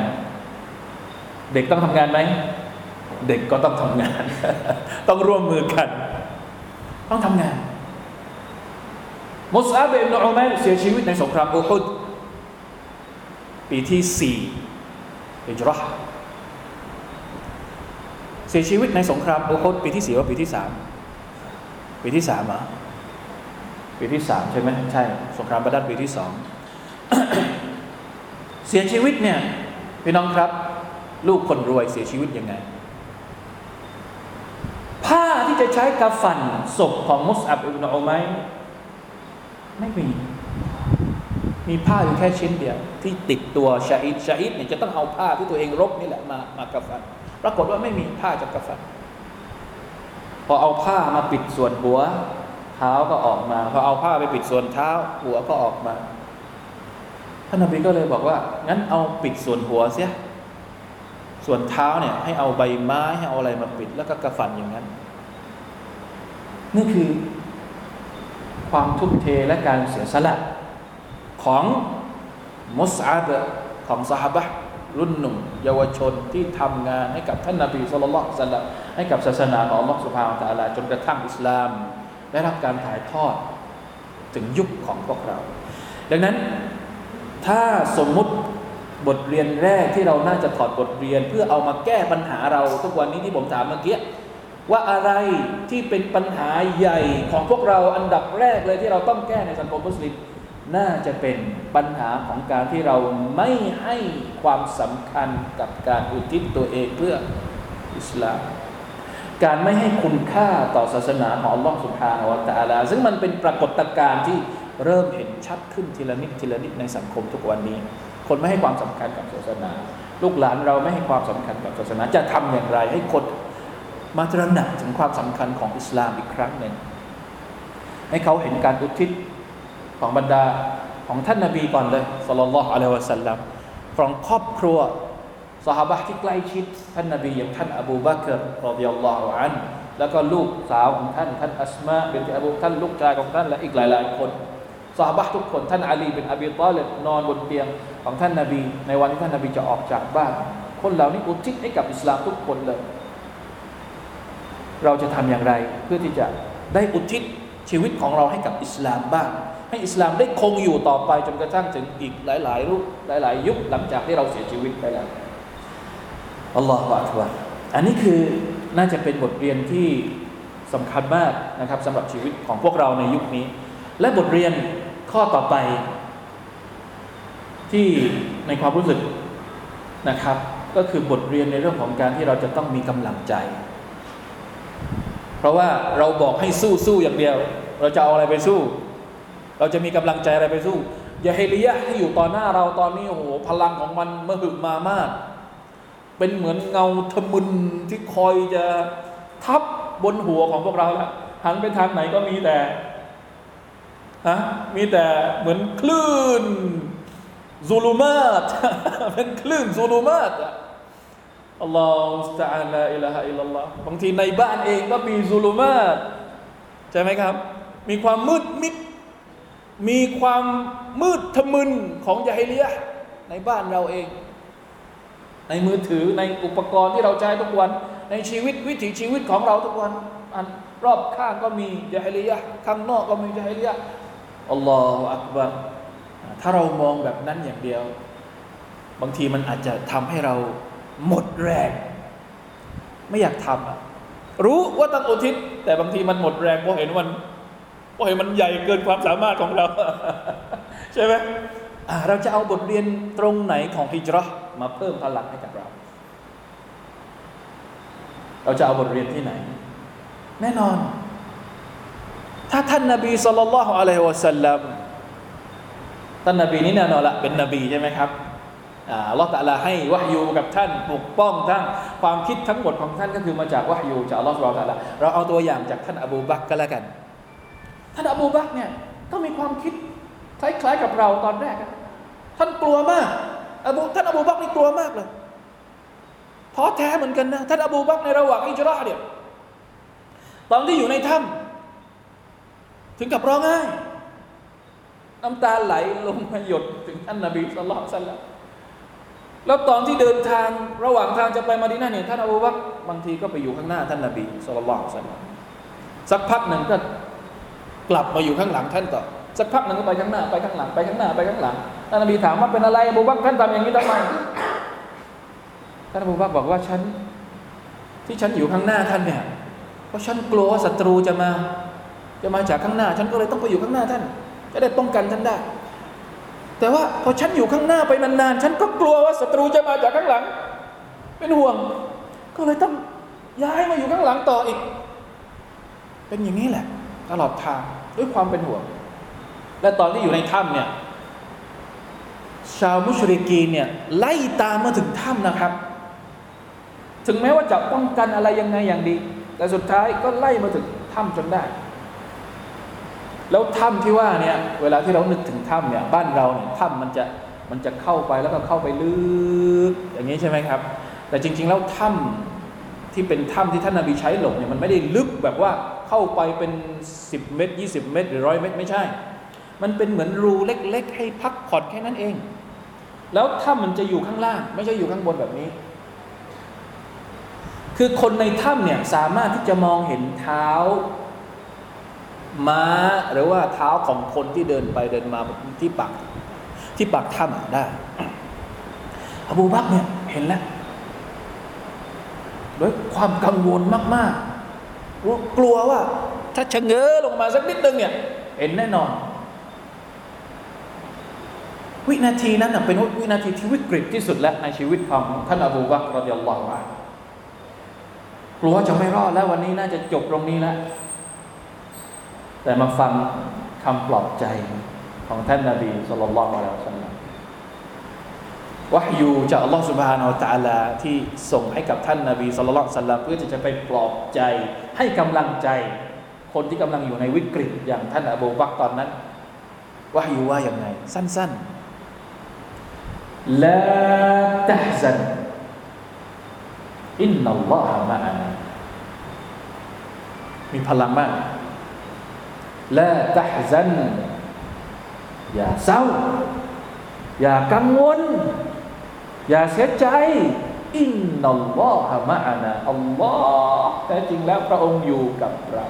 เด็กต้องทำงานไหมเด็กก็ต้องทำงาน ต้องร่วมมือกัน ต้องทำงาน มุสอาบอิบนอุมัยเสียชีวิตในสงครามอุฮุดปีที่สี่อิจรอเสียชีวิตในสงครามอุฮุดปีที่สี่ว่าปีที่สามปีที่สามอะปีที่สามใช่ไหมใช่ สงครามบาดัดปีที่สองเสียชีวิตเนี่ยพี่น้องครับ ลูกคนรวยเสียชีวิตยังไง ผ้าที่จะใช้กาฟันศพของมุสอับอิบนอุมัย ไม่มี มีผ้าอยู่แค่ชิ้นเดียว ที่ติดตัวชาอิดชาอิดเนี่ยจะต้องเอาผ้าที่ตัวเองรบนี่แหละมามากาฟันปรากฏว่าไม่มีผ้าจากกาฟันพอเอาผ้ามาปิดส่วนหัว เท้าก็ออกมา พอเอาผ้าไปปิดส่วนเท้า หัวก็ออกมาท่านนบีก็เลยบอกว่า งั้นเอาปิดส่วนหัวเสียส่วนเท้าเนี่ยให้เอาใบไม้ให้เอาอะไรมาปิด แล้วก็กระฝันอย่างนั้น นี่คือ ความทุ่มเทและการเสียสละ ของมุสอาบของสหบะรุ่นหนุ่ม เยาวชนที่ทำงานให้กับท่านนาบีสุลต่านสัลลัมให้กับศาสนาของอัลอสุภาอัลตะลาจนกระทั่งอิสลาม ได้รับการถ่ายทอดถึงยุคของพวกเรา ดังนั้นถ้าสมมุติบทเรียนแรกที่เราน่าจะถอดบทเรียน เพื่อเอามาแก้ปัญหาเราทุกวันนี้ที่ผมถามเมื่อกี้ ว่าอะไรที่เป็นปัญหาใหญ่ของพวกเราอันดับแรกเลยที่เราต้องแก้ในสังคมมุสลิม น่าจะเป็นปัญหาของการที่เราไม่ให้ความสำคัญกับการอุทิศตัวเองเพื่ออิสลาม การไม่ให้คุณค่าต่อศาสนาของอัลลอฮ์สุบฮานาวะตะอาลาซึ่งมันเป็นปรากฏการณ์ที่เริ่มเห็นชัดขึ้นทีละนิดทีละนิดในสังคมทุกวันนี้ คนไม่ให้ความสำคัญกับศาสนา ลูกหลานเราไม่ให้ความสำคัญกับศาสนาจะทำอย่างไรให้คน มาตระหนักถึงความสำคัญของอิสลามอีกครั้งหนึ่ง ให้เขาเห็นการอุทิศของบรรดาของท่านนาบีก่อนเลยสัลลัลลอฮุอะลัยฮิวะสัลลัมของครอบครัวสหายที่ใกล้ชิด ท่านนาบีอย่างท่านอบูบักรรอดิยัลลอฮุอันแล้วก็ลูกสาวของท่าน ท่านอัสมาเป็นอบูท่านลูกชายของท่านและอีกหลาย ๆ คนสหายทุกคนท่านอาลีเป็นอบีตอเลบนอนบนเตียงของท่านนาบี ในวันที่ท่านนาบีจะออกจากบ้าน คนเหล่านี้อุทิศให้กับอิสลามทุกคนเลย เราจะทำอย่างไรเพื่อที่จะได้อุทิศชีวิตของเราให้กับอิสลามบ้าง ให้อิสลามได้คงอยู่ต่อไปจนกระทั่งถึงอีกหลาย ๆ รูปหลาย ๆ ยุคหลังจากที่เราเสียชีวิตไปแล้วอัลลอฮฺอัลลอฮฺอันนี้คือน่าจะเป็นบทเรียนที่สำคัญมากนะครับสำหรับชีวิตของพวกเราในยุคนี้ และบทเรียนข้อต่อไป ที่ในความรู้สึกนะครับ ก็คือบทเรียนในเรื่องของการที่เราจะต้องมีกำลังใจ ราะว่าเราบอกให้สู้สู้อย่างเดียว เราจะเอาอะไรไปสู้ เราจะมีกำลังใจอะไรไปสู้อย่าเฮลียะที่อยู่ต่อหน้าเราตอนนี้โอ้โหพลังของมันมหึมามาก เป็นเหมือนเงาทะมึนที่คอยจะทับบนหัวของพวกเราแล้วหันไปทางไหนก็มีแต่ฮะมีแต่เหมือนคลื่นซูลูมาตเป็นคลื่นซูลูมาตอััลลอฮฺสตาอัลาอิลาฮะอิลลัลลอฮบางทีในบ้านเองก็มีซูลูมาตใช่ไหมครับ มีความมืดมิด มีความมืดทะมึนของยาฮิเลียในบ้านเราเอง ในมือถือในอุปกรณ์ที่เราใช้ทุกวัน ในชีวิตวิถีชีวิตของเราทุกวันอันรอบข้างก็มียาฮิเลียข้างนอกก็มียาฮิเลียอัลลอฮฺอักบัรถ้าเรามองแบบนั้นอย่างเดียว บางทีมันอาจจะทำให้เรา หมดแรง ไม่อยากทำอะรู้ว่าต้องอุทิศ แต่บางทีมันหมดแรงเพราะเห็นมันเพราะเห็นมันใหญ่เกินความสามารถของเรา ใช่ไหมเราจะเอาบทเรียนตรงไหนของฮิจรัชมาเพิ่มพลังให้กับเรา เราจะเอาบทเรียนที่ไหน แน่นอน ถ้าท่านนาบีสุลต่านละฮ์อะลัยฮิวะสัลลัมท่านนาบีนี่แน่นอนละเป็นนบีใช่ไหมครับ อัลลอฮฺตะลาให้วะฮยูกับท่านปกป้องทั้งความคิดทั้งหมดของท่านก็คือมาจากวะฮยูจากอัลลอฮฺสุบฮานะตะลาเราเอาตัวอย่างจากท่านอบูบักก็แล้วกัน ท่านอบูบักเนี่ยก็มีความคิดคล้ายๆกับเราตอนแรก ท่านกลัวมากอบูท่านอบูบักนี่กลัวมากเลยท้อแท้เหมือนกันนะท่านอบูบักในระหว่างอิจราเนี่ยตอนที่อยู่ในถ้ำถึงกับร้องไห้น้ำตาไหลลงมาหยดถึงท่านนบีสุลต่านละ แล้วตอนที่เดินทางระหว่างทางจะไปมาดีนาเนี่ยท่านอบูบักบางทีก็ไปอยู่ข้างหน้าท่านนบีสุลต่านสักพักหนึ่งก็กลับมาอยู่ข้างหลังท่านต่อสักพักหนึ่งก็ไปข้างหน้าไปข้างหลังไปข้างหน้าไปข้างหลังท่านนบีถามว่าเป็นอะไรอบูบักท่านทำอย่างนี้ทำไมท่านอบูบักบอกว่าฉันที่ฉันอยู่ข้างหน้าท่านเนี่ยเพราะฉันกลัวว่าศัตรูจะมา จะมาจากข้างหน้า ฉันก็เลยต้องไปอยู่ข้างหน้าท่าน จะได้ป้องกันท่านได้ แต่ว่าพอฉันอยู่ข้างหน้าไปนานๆ ฉันก็กลัวว่าศัตรูจะมาจากข้างหลัง เป็นห่วง ก็เลยต้องย้ายมาอยู่ข้างหลังต่ออีก เป็นอย่างนี้แหละ ตลอดทางด้วยความเป็นห่วง และตอนที่อยู่ในถ้ำเนี่ย ชาวมุชริกีเนี่ยไล่ตามมาถึงถ้ำนะครับ ถึงแม้ว่าจะป้องกันอะไรยังไงอย่างดี แต่สุดท้ายก็ไล่มาถึงถ้ำจนได้ แล้วถ้ำที่ว่าเนี่ยเวลาที่เรานึกถึงถ้ำเนี่ยบ้านเราเนี่ยถ้ำมันจะมันจะเข้าไปแล้วก็เข้าไปลึกอย่างนี้ใช่ไหมครับ แต่จริง ๆ แล้วถ้ำที่เป็นถ้ำที่ท่านนาบีใช้หลบเนี่ยมันไม่ได้ลึกแบบว่าเข้าไปเป็น 10 เมตร 20 เมตร หรือร้อยเมตรไม่ใช่ มันเป็นเหมือนรูเล็ก ๆ ให้พักผ่อนแค่นั้นเอง แล้วถ้ำมันจะอยู่ข้างล่าง ไม่ใช่อยู่ข้างบนแบบนี้ คือคนในถ้ำเนี่ยสามารถที่จะมองเห็นเท้า ม้าหรือว่าเท้าของคนที่เดินไปเดินมาที่ปากที่ปากถ้ำได้อบูบักเนี่ยเห็นแล้วด้วยความกังวลมากๆกลัวว่า ถ้าชะเง้อลงมาสักนิดนึงเนี่ย เห็นแน่นอน วินาทีนั้นเป็นวินาทีที่วิกฤตที่สุดแล้วในชีวิตของท่านอบูบักรดิยัลลอฮุอัลกลัวจะไม่รอดแล้ววันนี้น่าจะจบตรงนี้แล้ว แต่มาฟังคำปลอบใจของท่านนาบีสุลต่านละอันลอฮฺวะฮยูจากอัลลอฮฺสุบฮานาอัลตะลาที่ส่งให้กับท่านนาบีสุลต่านสัลลัมเพื่อที่จะไปปลอบใจ ให้กำลังใจ คนที่กำลังอยู่ในวิกฤตอย่างท่านอบูบักตอนนั้นวะฮยูว่าอย่างไง สั้นๆละตะซันอินนัลลอฮฺมะอานมีพลังมาก ละตะซันอย่าเศร้า อย่ากังวล อย่าเสียใจอินนัลลอฮะมะอานะอัลลอฮ์แต่จริงแล้วพระองค์อยู่กับเรา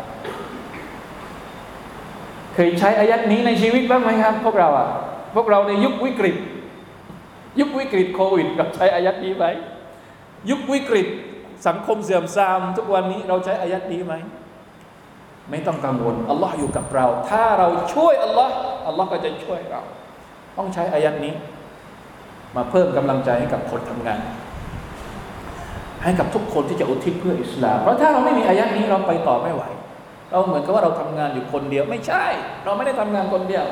เคยใช้อายัดนี้ในชีวิตบ้างไหมครับ พวกเราอะพวกเราในยุควิกฤต ยุควิกฤตโควิดเราใช้อายัดนี้ไหมยุควิกฤตสังคมเสื่อมทรามทุกวันนี้เราใช้อายัดนี้ไหม ไม่ต้องกังวลอัลลอฮ์อยู่กับเรา ถ้าเราช่วยอัลลอฮ์อัลลอฮ์ก็จะช่วยเรา ต้องใช้อายัดนี้ มาเพิ่มกำลังใจให้กับคนทำงาน ให้กับทุกคนที่จะอุทิศเพื่ออิสลาม เพราะถ้าเราไม่มีอายัดนี้เราไปต่อไม่ไหว เราเหมือนกับว่าเราทำงานอยู่คนเดียวไม่ใช่ เราไม่ได้ทำงานคนเดียว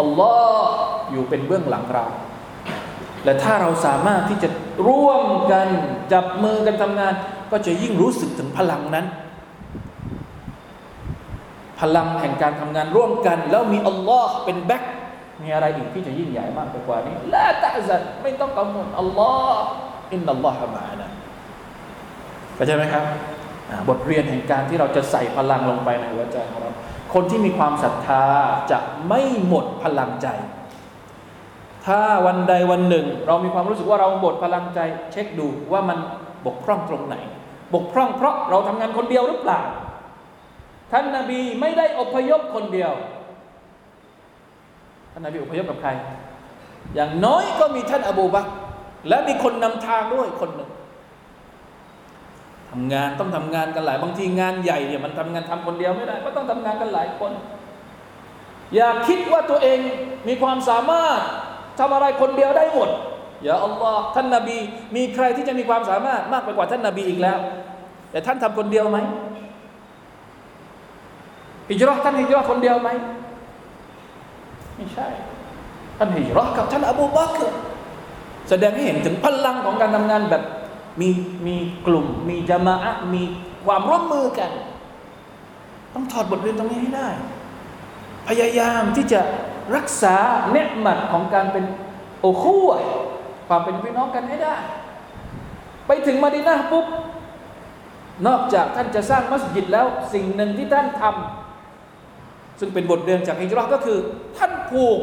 อัลลอฮ์อยู่เป็นเบื้องหลังเราและถ้าเราสามารถที่จะร่วมกันจับมือกันทำงาน ก็จะยิ่งรู้สึกถึงพลังนั้น พลังแห่งการทำงานร่วมกัน แล้วมีอัลลอฮ์เป็นแบ็คมีอะไรอีกที่จะยิ่งใหญ่มากไปกว่านี้ละตะซันไม่ต้องกังวลอัลลอฮ์อินนัลลอฮะมานะเข้าใจไหมครับบทเรียนแห่งการที่เราจะใส่พลังลงไปในหัวใจของเราคนที่มีความศรัทธาจะไม่หมดพลังใจ ถ้าวันใดวันหนึ่ง เรามีความรู้สึกว่าเราหมดพลังใจ เช็คดูว่ามันบกพร่องตรงไหน บกพร่องเพราะเราทำงานคนเดียวหรือเปล่า ท่านนาบีไม่ได้อพยพคนเดียว ท่านนาบีอพยพกับใคร อย่างน้อยก็มีท่านอบูบักและมีคนนำทางด้วยคนหนึ่งทำงานต้องทำงานกันหลาย บางทีงานใหญ่เนี่ยมันทำงานทำคนเดียวไม่ได้ ก็ต้องทำงานกันหลายคน อย่าคิดว่าตัวเองมีความสามารถทำอะไรคนเดียวได้หมดอย่าอัลลอฮ์ท่านนาบี มีใครที่จะมีความสามารถมากไปกว่าท่านนาบีอีกแล้ว แต่ท่านทำคนเดียวไหม ฮิจรัท่านฮิจรัคนเดียวไหมไม่ใช่ ท่านฮิจรักับท่านอบูบักรแสดงให้เห็นถึงพลังของการทำงานแบบมีมีกลุ่ม มีจามะมีความร่วมมือกัน ต้องถอดบทเรียนตรงนี้ให้ได้ พยายามที่จะรักษาเนืหมัดของการเป็นโอคู่ความเป็นพี่น้องกันให้ได้ ไปถึงมาดีนาปุ๊บนอกจากท่านจะสร้างมัสยิดแล้วสิ่งหนึ่งที่ท่านทำ ซึ่งเป็นบทเรียนจากฮิจรัก็คือ ท่านผูก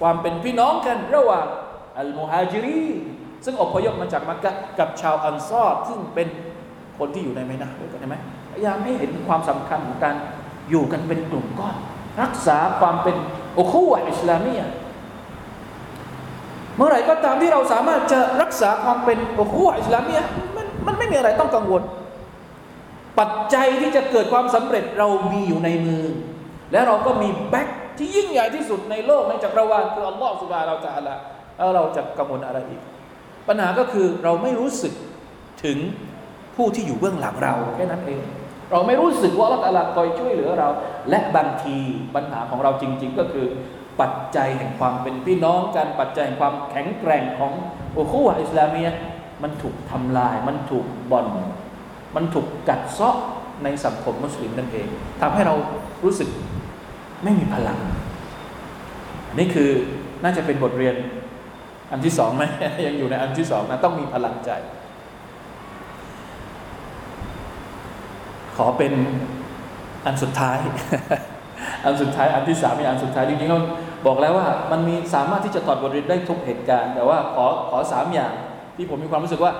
ความเป็นพี่น้องกันระหว่างอัลมุฮาจิรีซึ่งอพยพมาจากมักกะกับชาวอันซอดซึ่งเป็นคนที่อยู่ในไมนาด้วยกันใช่ไหมพยายามให้เห็นความสำคัญของการอยู่กันเป็นกลุ่มก้อน รักษาความเป็นอุคูวะอิสลามีเมื่อไหร่ก็ตามที่เราสามารถจะรักษาความเป็นอุคูวะอิสลามีมันมันไม่มีอะไรต้องกังวล ปัจจัยที่จะเกิดความสำเร็จเรามีอยู่ในมือ และเราก็มีแบ็คที่ยิ่งใหญ่ที่สุดในโลกในจักรวาลคืออัลลอฮฺสุบฮาเราจะอะไรแล้วเราจะกังวลอะไรอีก ปัญหาก็คือเราไม่รู้สึกถึงผู้ที่อยู่เบื้องหลังเราแค่นั้นเอง เราไม่รู้สึกว่าอัลลอฮฺคอยช่วยเหลือเรา และบางทีปัญหาของเราจริง ๆ ก็คือปัจจัยแห่งความเป็นพี่น้องกันปัจจัยแห่งความแข็งแกร่งของโอคูวะอิสลามีมันถูกทำลาย มันถูกบ่อน มันถูกกัดเซาะในสังคมมุสลิมนั่นเองทำให้เรารู้สึก ไม่มีพลัง นี่คือน่าจะเป็นบทเรียนอันที่สองไหมยังอยู่ในอันที่สองนะต้องมีพลังใจ ขอเป็นอันสุดท้าย อันสุดท้ายอันที่สามมีอันสุดท้ายจริงๆเราบอกแล้วว่ามันมีสามารถที่จะตอดบทเรียนได้ทุกเหตุการณ์ แต่ว่าขอขอสามอย่างที่ผมมีความรู้สึกว่า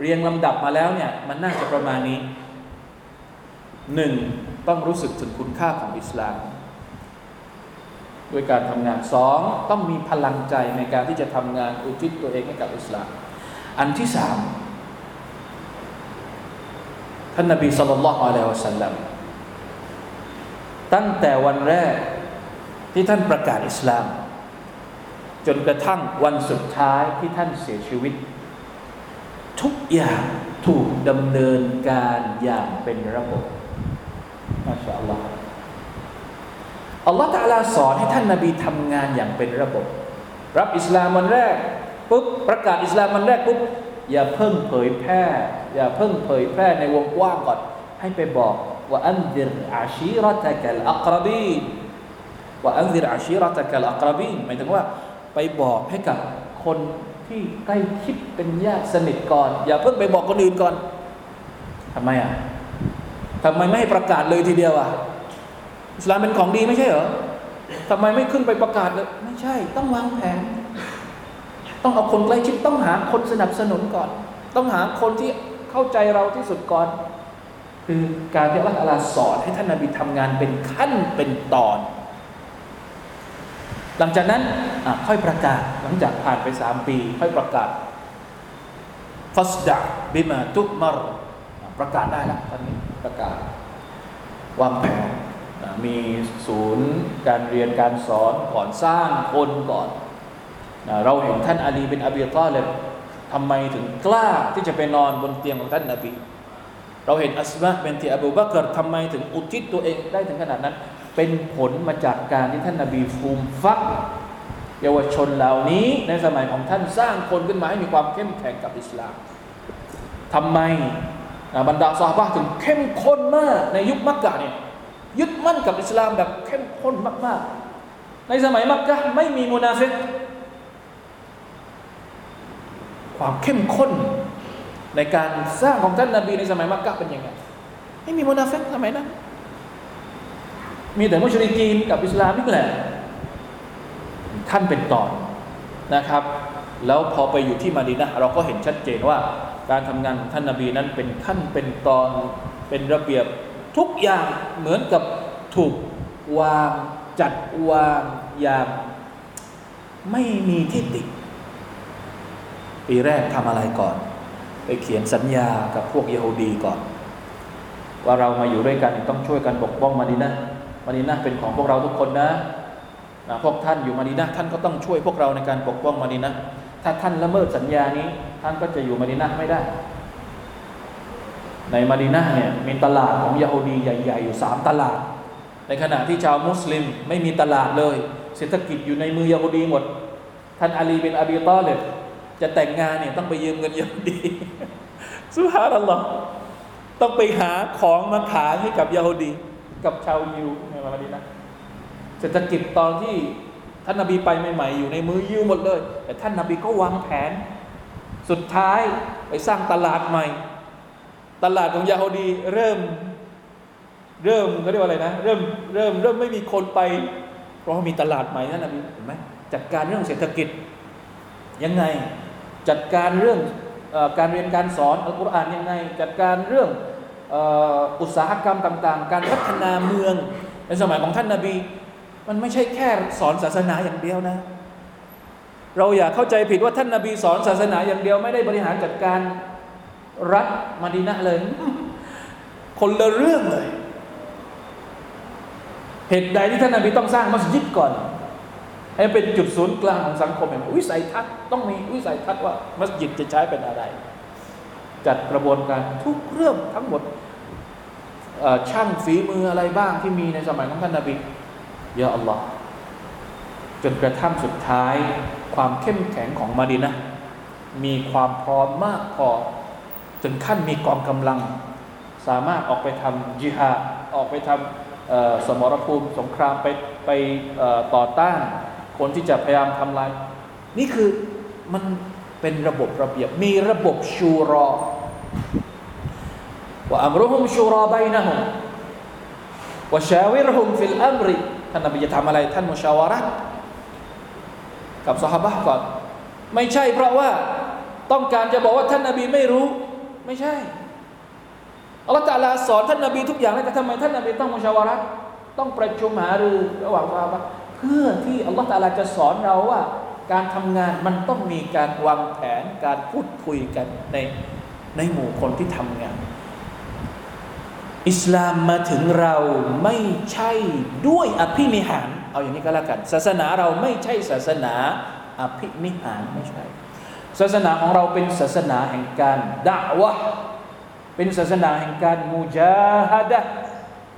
เรียงลำดับมาแล้วเนี่ยมันน่าจะประมาณนี้หนึ่งต้องรู้สึกถึงคุณค่าของอิสลาม ด้วยการทำงานสองต้องมีพลังใจในการที่จะทำงานอุทิศตัวเองให้กับอิสลาม อันที่สามท่านนบีสุลต่านละอัลลอฮฺสัลลัมตั้งแต่วันแรกที่ท่านประกาศอิสลาม จนกระทั่งวันสุดท้ายที่ท่านเสียชีวิต ทุกอย่างถูกดำเนินการอย่างเป็นระบบมาชาอัลลอฮ์ อัลลอฮ์ตาลาสอนให้ท่านนาบีทำงานอย่างเป็นระบบ รับอิสลามวันแรกปุ๊บประกาศอิสลามวันแรกปุ๊บอย่าเพิ่งเผยแพร่ อย่าเพิ่งเผยแพร่ในวงกว้างก่อน ให้ไปบอกว่าอันดิรอาชีรตะกัลอักรบีว่าอันดิรอาชีรตะกัลอักรบีหมายถึงว่าไปบอกให้กับคนที่ใกล้ชิดเป็นญาติสนิทก่อน อย่าเพิ่งไปบอกคนอื่นก่อนทำไมอะทำไมไม่ให้ประกาศเลยทีเดียวอะ อิสลามเป็นของดีไม่ใช่เหรอทำไมไม่ขึ้นไปประกาศเลยไม่ใช่ ต้องวางแผน ต้องเอาคนใกล้ชิดต้องหาคนสนับสนุนก่อน ต้องหาคนที่เข้าใจเราที่สุดก่อน คือการที่อัลลอฮฺสอนให้ท่านนาบีทำงานเป็นขั้นเป็นตอน หลังจากนั้นค่อยประกาศหลังจากผ่านไปสามปี ค่อยประกาศฟัสดะบิมาตุมารประกาศได้แล้วตอนนี้ประกาศ วางแผน มีศูนย์การเรียนการสอนก่อนสร้างคนก่อนเราเห็นท่านอาลีเป็นอบีตอเลยทำไมถึงกล้าที่จะไปนอนบนเตียงของท่านนาบี เราเห็นอัสมาเป็นที่อบูบักรทำไมถึงอุทิศตัวเองได้ถึงขนาดนั้น เป็นผลมาจากการที่ท่านนาบีฟูมฟัก เยาวชนเหล่านี้ในสมัยของท่านสร้างคนขึ้นมาให้มีความเข้มแข็งกับอิสลามทำไมบรรดาซอฮาบะถึงเข้มข้นมากในยุคมักกะเนี่ย ยึดมั่นกับอิสลามแบบเข้มข้นมาก ๆ ในสมัยมักกะไม่มีมุนาฟิกความเข้มข้นในการสร้างของท่านนาบีในสมัยมักกะเป็นยังไงไม่มีมุนาฟิกสมัยนั้น มีแต่มุชริกีนกับอิสลามนี่แหละขั้นเป็นตอนนะครับ แล้วพอไปอยู่ที่มาดีนะเราก็เห็นชัดเจนว่า การทำงานของท่านนาบีนั้นเป็นขั้นเป็นตอนเป็นระเบียบ ทุกอย่างเหมือนกับถูกวางจัดวางอย่างไม่มีที่ติปีแรกทำอะไรก่อน ไปเขียนสัญญากับพวกเยิฮูดีก่อน ว่าเรามาอยู่ด้วยกันต้องช่วยกันปกป้องมาดีนะมาดีนะเป็นของพวกเราทุกคนนะนะพวกท่านอยู่มาดีนะท่านก็ต้องช่วยพวกเราในการปกป้องมาดีนะถ้าท่านละเมิดสัญญานี้ ท่านก็จะอยู่มาดีนะไม่ได้ ในมาดีนะเนี่ยมีตลาดของยาฮูดีใหญ่ ๆ อยู่สามตลาด ในขณะที่ชาวมุสลิมไม่มีตลาดเลย เศรษฐกิจอยู่ในมือยาฮูดีหมด ท่านอาลีเป็นอบีตอเลยจะแต่งงานเนี่ยต้องไปยืมเงินยาฮูดีสุฮานัลลอฮ์ต้องไปหาของมาขายให้กับยาฮูดี กับชาวยิวในมาดีนะเศรษฐกิจตอนที่ท่านนาบีไปใหม่ๆอยู่ในมือยิวหมดเลย แต่ท่านนาบีก็วางแผน สุดท้ายไปสร้างตลาดใหม่ ตลาดของยาฮูดีเริ่มเริ่มเขาเรียกว่าอะไรนะ เริ่มเริ่มเริ่มไม่มีคนไป เพราะมีตลาดใหม่ท่นนาบีเห็นไหมจัดการเรื่องเศรษฐกิจยังไงจัดการเรื่องอการเรียนการสอนอัลกุรอานยังไง จัดการเรื่องอุตสาหกรรมต่าง ๆ การพัฒนาเมืองในสมัยของท่านนาบี มันไม่ใช่แค่สอนศาสนาอย่างเดียวนะ เราอย่าเข้าใจผิดว่าท่านนาบีสอนศาสนาอย่างเดียวไม่ได้บริหารจัดการ รัฐมาดีนะเลย คนละเรื่องเลย เหตุใดที่ท่านนาบีต้องสร้างมัสยิดก่อน ให้เป็นจุดศูนย์กลางของสังคมแห่งวิสัยทัศน์ต้องมีวิสัยทัศน์ว่ามัสยิดจะใช้เป็นอะไร จัดกระบวนการทุกเรื่องทั้งหมดช่างฝีมืออะไรบ้างที่มีในสมัยของท่านนาบียาอัลลอฮ์จนกระทั่งสุดท้าย ความเข้มแข็งของมาดีนะมีความพร้อมมากพอ จนขั้นมีกองกำลัง สามารถออกไปทำจิฮาออกไปทำสมรภูมิสงครามไปไปต่อต้าน คนที่จะพยายามทำลาย นี่คือมันเป็นระบบระเบียบ มีระบบชูรอว่าอัมรุฮุมชูรอไบนะฮุมว่าชาวิรฮุมฟิลอัมริท่านนบีจะทำอะไร ท่านมุชาวาระกับสหบะก่อน ไม่ใช่เพราะว่าต้องการจะบอกว่าท่านนบีไม่รู้ ไม่ใช่อัลลอฮฺตาลาสอนท่านนบีทุกอย่างแล้วแต่ทำไมท่านนบีต้องมุชาวาระต้องประชุมหารือระหว่างสหบะเพื่อที่อัลลอฮฺตาลาจะสอนเราว่า การทำงานมันต้องมีการวางแผนการพูดคุยกันในในหมู่คนที่ทำงาน อิสลามมาถึงเราไม่ใช่ด้วยอภินิหาร เอาอย่างนี้ก็แล้วกัน ศาสนาเราไม่ใช่ศาสนาอภินิหารไม่ใช่ ศาสนาของเราเป็นศาสนาแห่งการด่าวะเป็นศาสนาแห่งการมุจาฮัดะ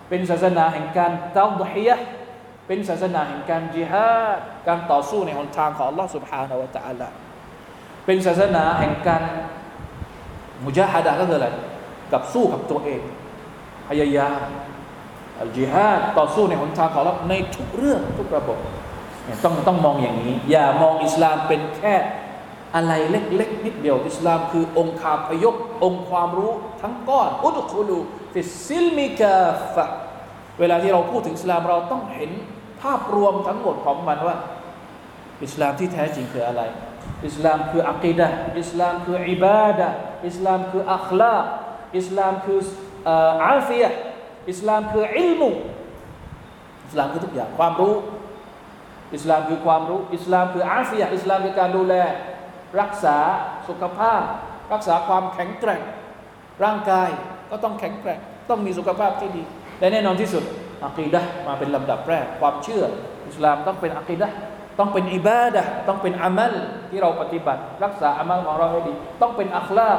เป็นศาสนาแห่งการตาดฮียะเป็นศาสนาแห่งการจิฮาดการต่อสู้ในหนทางของ Allah سبحانه และ تعالى เป็นศาสนาแห่งการมุจาฮัดะก็คืออะไรกับสู้กับตัวเองพยายามอัลจิฮาดต่อสู้ในหนทางของเราในทุกเรื่องทุกระบบต้องต้องมองอย่างนี้ อย่ามองอิสลามเป็นแค่ อะไรเล็กๆนิดเดียวอิสลามคือองค์คาพยพองค์ความรู้ทั้งก้อน อุดคุลูฟิซิลมิกาฟะเวลาที่เราพูดถึงอิสลามเราต้องเห็นภาพรวมทั้งหมดของมันว่า อิสลามที่แท้จริงคืออะไร อิสลามคืออักีดะอิสลามคืออิบาดะอิสลามคืออัคลาอิสลามคืออาฟียอิสลามคืออิลมุอิสลามคือทุกอย่างความรู้ อิสลามคือความรู้ อิสลามคืออาฟียอิสลามคือการดูแล รักษาสุขภาพ รักษาความแข็งแกร่ง ร่างกายก็ต้องแข็งแกร่ง ต้องมีสุขภาพที่ดี และแน่นอนที่สุดอักีดะมาเป็นลำดับแรก ความเชื่อ อิสลามต้องเป็นอักีดะต้องเป็นอิบาดะต้องเป็นอามัลที่เราปฏิบัติ รักษาอามัลของเราให้ดี ต้องเป็นอัคลา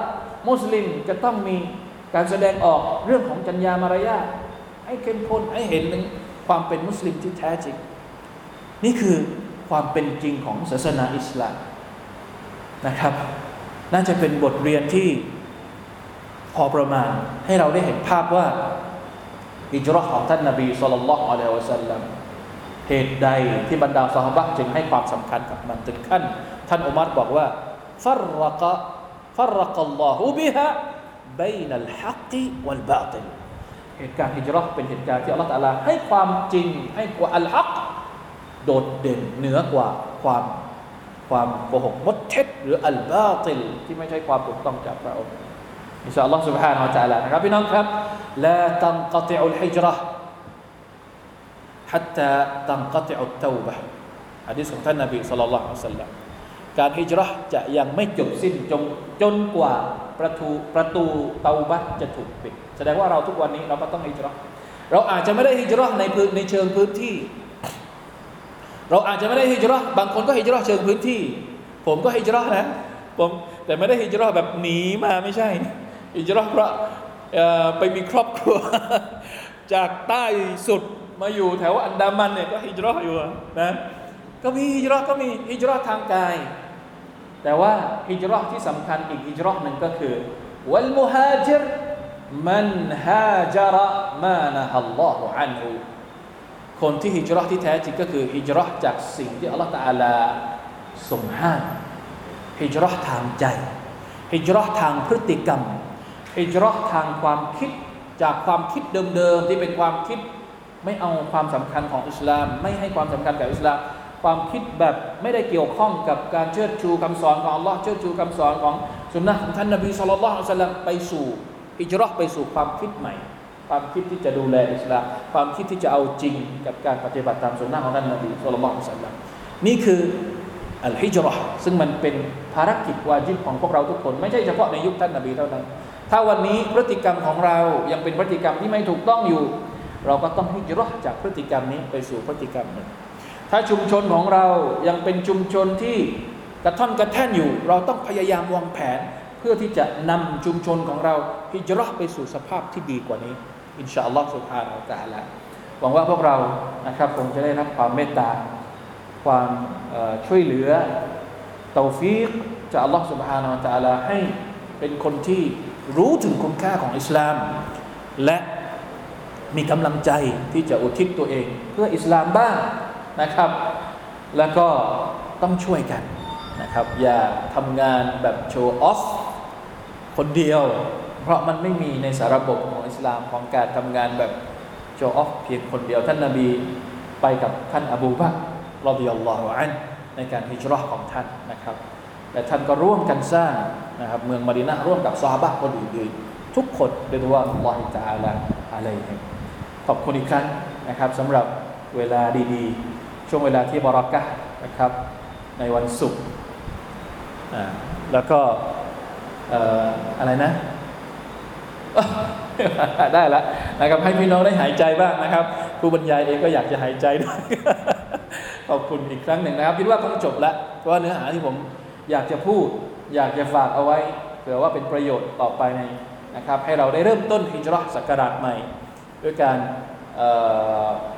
มุสลิมจะต้องมีการแสดงออกเรื่องของจัญญามารยาทให้เข้มข้นให้เห็นถึงความเป็นมุสลิมที่แท้จริง นี่คือความเป็นจริงของศาสนาอิสลาม นะครับ น่าจะเป็นบทเรียนที่พอประมาณให้เราได้เห็นภาพว่าอิจรอของท่านนาบีสุลต่านอัลลอฮฺสัลลัมเหตุใดที่บรรดาสหบัตจึงให้ความสำคัญกับมันถึงขั้น ท่านอุมารบอกว่าฟรรกะฟรรกอัลลอฮฺบิฮะบีนัลฮักวัลบาติลเหตุการณ์ฮิจรัชเป็นเหตุการณ์ที่อัลลอฮฺตะลาให้ความจริงให้กว่าอัลฮักโดดเด่นเหนือกว่าความ ความโกหกมดเท็จหรืออัลบาติลที่ไม่ใช่ความถูกต้องจากพระองค์อินชาอัลลอฮฺ سبحانه และ تعالى นะครับพี่น้องครับลาตันกติอุลฮิจรัช حتى تنقطع التوبة ฮะดีษของท่านนบีสุลต่านละอัลลอฮฺการฮิจรัชจะยังไม่จบสิ้นจนจนกว่าประตูประตูเตาบัตจะถูกปิด แสดงว่าเราทุกวันนี้เราก็ต้องฮิจรัชเราอาจจะไม่ได้ฮิจรัชในพื้นในเชิงพื้นที่ เราอาจจะไม่ได้ฮิจรัชบางคนก็ฮิจรัชเชิงพื้นที่ ผมก็ฮิจรัชนะผมแต่ไม่ได้ฮิจรัชแบบหนีมาไม่ใช่ฮิจรัชเพราะไปมีครอบครัว จากใต้สุดมาอยู่แถวอันดามันเนี่ยก็ฮิจรัชอยู่นะก็มีฮิจรัชก็มีฮิจรัชทางกาย แต่ว่าฮิจรัชที่สำคัญอีกฮิจรัชหนึ่งก็คือวัลมุฮาจิรมันฮาจาระมานะฮัลลอฮุอันฮุ คนที่ฮิจรัชที่แท้จริงก็คือฮิจรัชจากสิ่งที่อัลลอฮฺตาลาทรงห้ามฮิจรัชทางใจฮิจรัชทางพฤติกรรมฮิจรัชทางความคิดจากความคิดเดิมๆที่เป็นความคิดไม่เอาความสำคัญของอิสลาม ไม่ให้ความสำคัญกับอิสลาม ความคิดแบบไม่ได้เกี่ยวข้องกับการเชิดชูคำสอนของอัลลอฮ์เชิดชูคำสอนของสุนนะของท่านนบีสุลต่านสัลลัมไปสู่อิจรอไปสู่ความคิดใหม่ ความคิดที่จะดูแลอิสลามความคิดที่จะเอาจริงกับการปฏิบัติตามสุนนะของท่านนบีสุลต่านสัลลัมนี่คืออัลฮิจรอห์ซึ่งมันเป็นภารกิจวาจิบของพวกเราทุกคน ไม่ใช่เฉพาะในยุคท่านนบีเท่านั้น ถ้าวันนี้พฤติกรรมของเรายังเป็นพฤติกรรมที่ไม่ถูกต้องอยู่ เราก็ต้องฮิจรอห์จากพฤติกรรมนี้ไปสู่พฤติกรรมหนึ่งถ้าชุมชนของเรายังเป็นชุมชนที่กระท่อนกระแท่นอยู่ เราต้องพยายามวางแผน เพื่อที่จะนำชุมชนของเราฮิจรัไปสู่สภาพที่ดีกว่านี้ อินชาอัลลอฮฺสุบฮานาอัลลอฮฺหวังว่าพวกเรานะครับคงจะได้รับความเมตตา ความช่วยเหลือเตาฟีกจากอัลลอฮฺสุบฮานาอัลลอฮฺให้เป็นคนที่รู้ถึงคุณค่าของอิสลาม และมีกำลังใจที่จะอุทิศตัวเอง เพื่ออิสลามบ้างนะครับ แล้วก็ต้องช่วยกันนะครับ อย่าทำงานแบบโชว์ออฟคนเดียว เพราะมันไม่มีในสาระบบของอิสลามของการทำงานแบบโชว์ออฟเพียงคนเดียวท่านนาบีไปกับท่านอบูบักรอดิยัลลอฮุอันในการฮิจรัชของท่านนะครับแต่ท่านก็ร่วมกันสร้างนะครับเมืองมาดินาร่วมกับซาบะคนอื่นๆทุกคนเรียกว่าอัลลอฮิตาลาอะไรขอบคุณอีกครั้งนะครับสำหรับเวลาดีๆ ช่วงเวลาที่บรักะนะครับในวันศุกร์แล้วก็อะไรนะ ได้แล้วนะครับให้พี่น้องได้หายใจบ้างนะครับครูบรรยายเองก็อยากจะหายใจด้วยขอบคุณอีกครั้งหนึ่งนะครับคิดว่าคงจบแล้วเพราะว่าเนื้อหาที่ผมอยากจะพูด อยากจะฝากเอาไว้เผื่อว่าเป็นประโยชน์ต่อไปในนะครับ ให้เราได้เริ่มต้นฮิจรัชศักราชใหม่ ด้วยการเ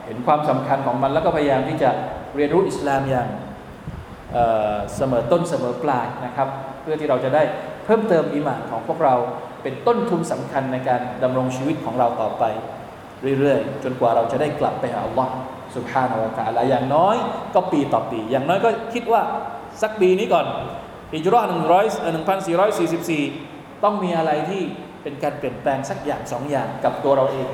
เห็นความสำคัญของมัน แล้วก็พยายามที่จะเรียนรู้อิสลามอย่างเสมอต้นเสมอปลายนะครับ เพื่อที่เราจะได้เพิ่มเติมอิมานของพวกเรา เป็นต้นทุนสำคัญในการดำรงชีวิตของเราต่อไป เรื่อยๆ จนกว่าเราจะได้กลับไปหาอัลลอฮ์สุบฮานาวะตาลาอย่างน้อยก็ปีต่อปี อย่างน้อยก็คิดว่าสักปีนี้ก่อนอิจรอหนึ่งร้อยหนึ่งพันสี่ร้อยสี่สิบสี่ต้องมีอะไรที่เป็นการเปลี่ยนแปลงสักอย่างสองอย่างกับตัวเราเอง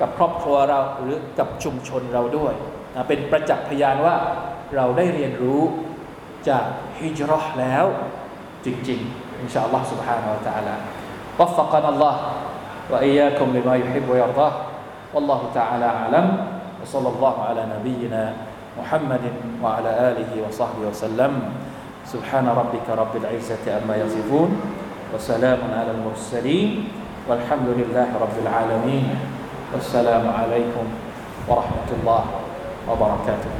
กับครอบครัวเราหรือกับชุมชนเราด้วย เป็นประจักษ์พยานว่าเราได้เรียนรู้จากฮิจรัชแล้วจริง ๆ إن شاء الله سبحانه وتعالى. وفقنا الله وإياكم لما يحب ويرضاه. والله تعالى أعلم. وصلى الله على نبينا محمد وعلى آله وصحبه وسلم. سبحان ربك رب العزة عما يصفون. وسلام على المرسلين. والحمد لله رب العالمين. والسلام عليكم ورحمة الله وبركاته.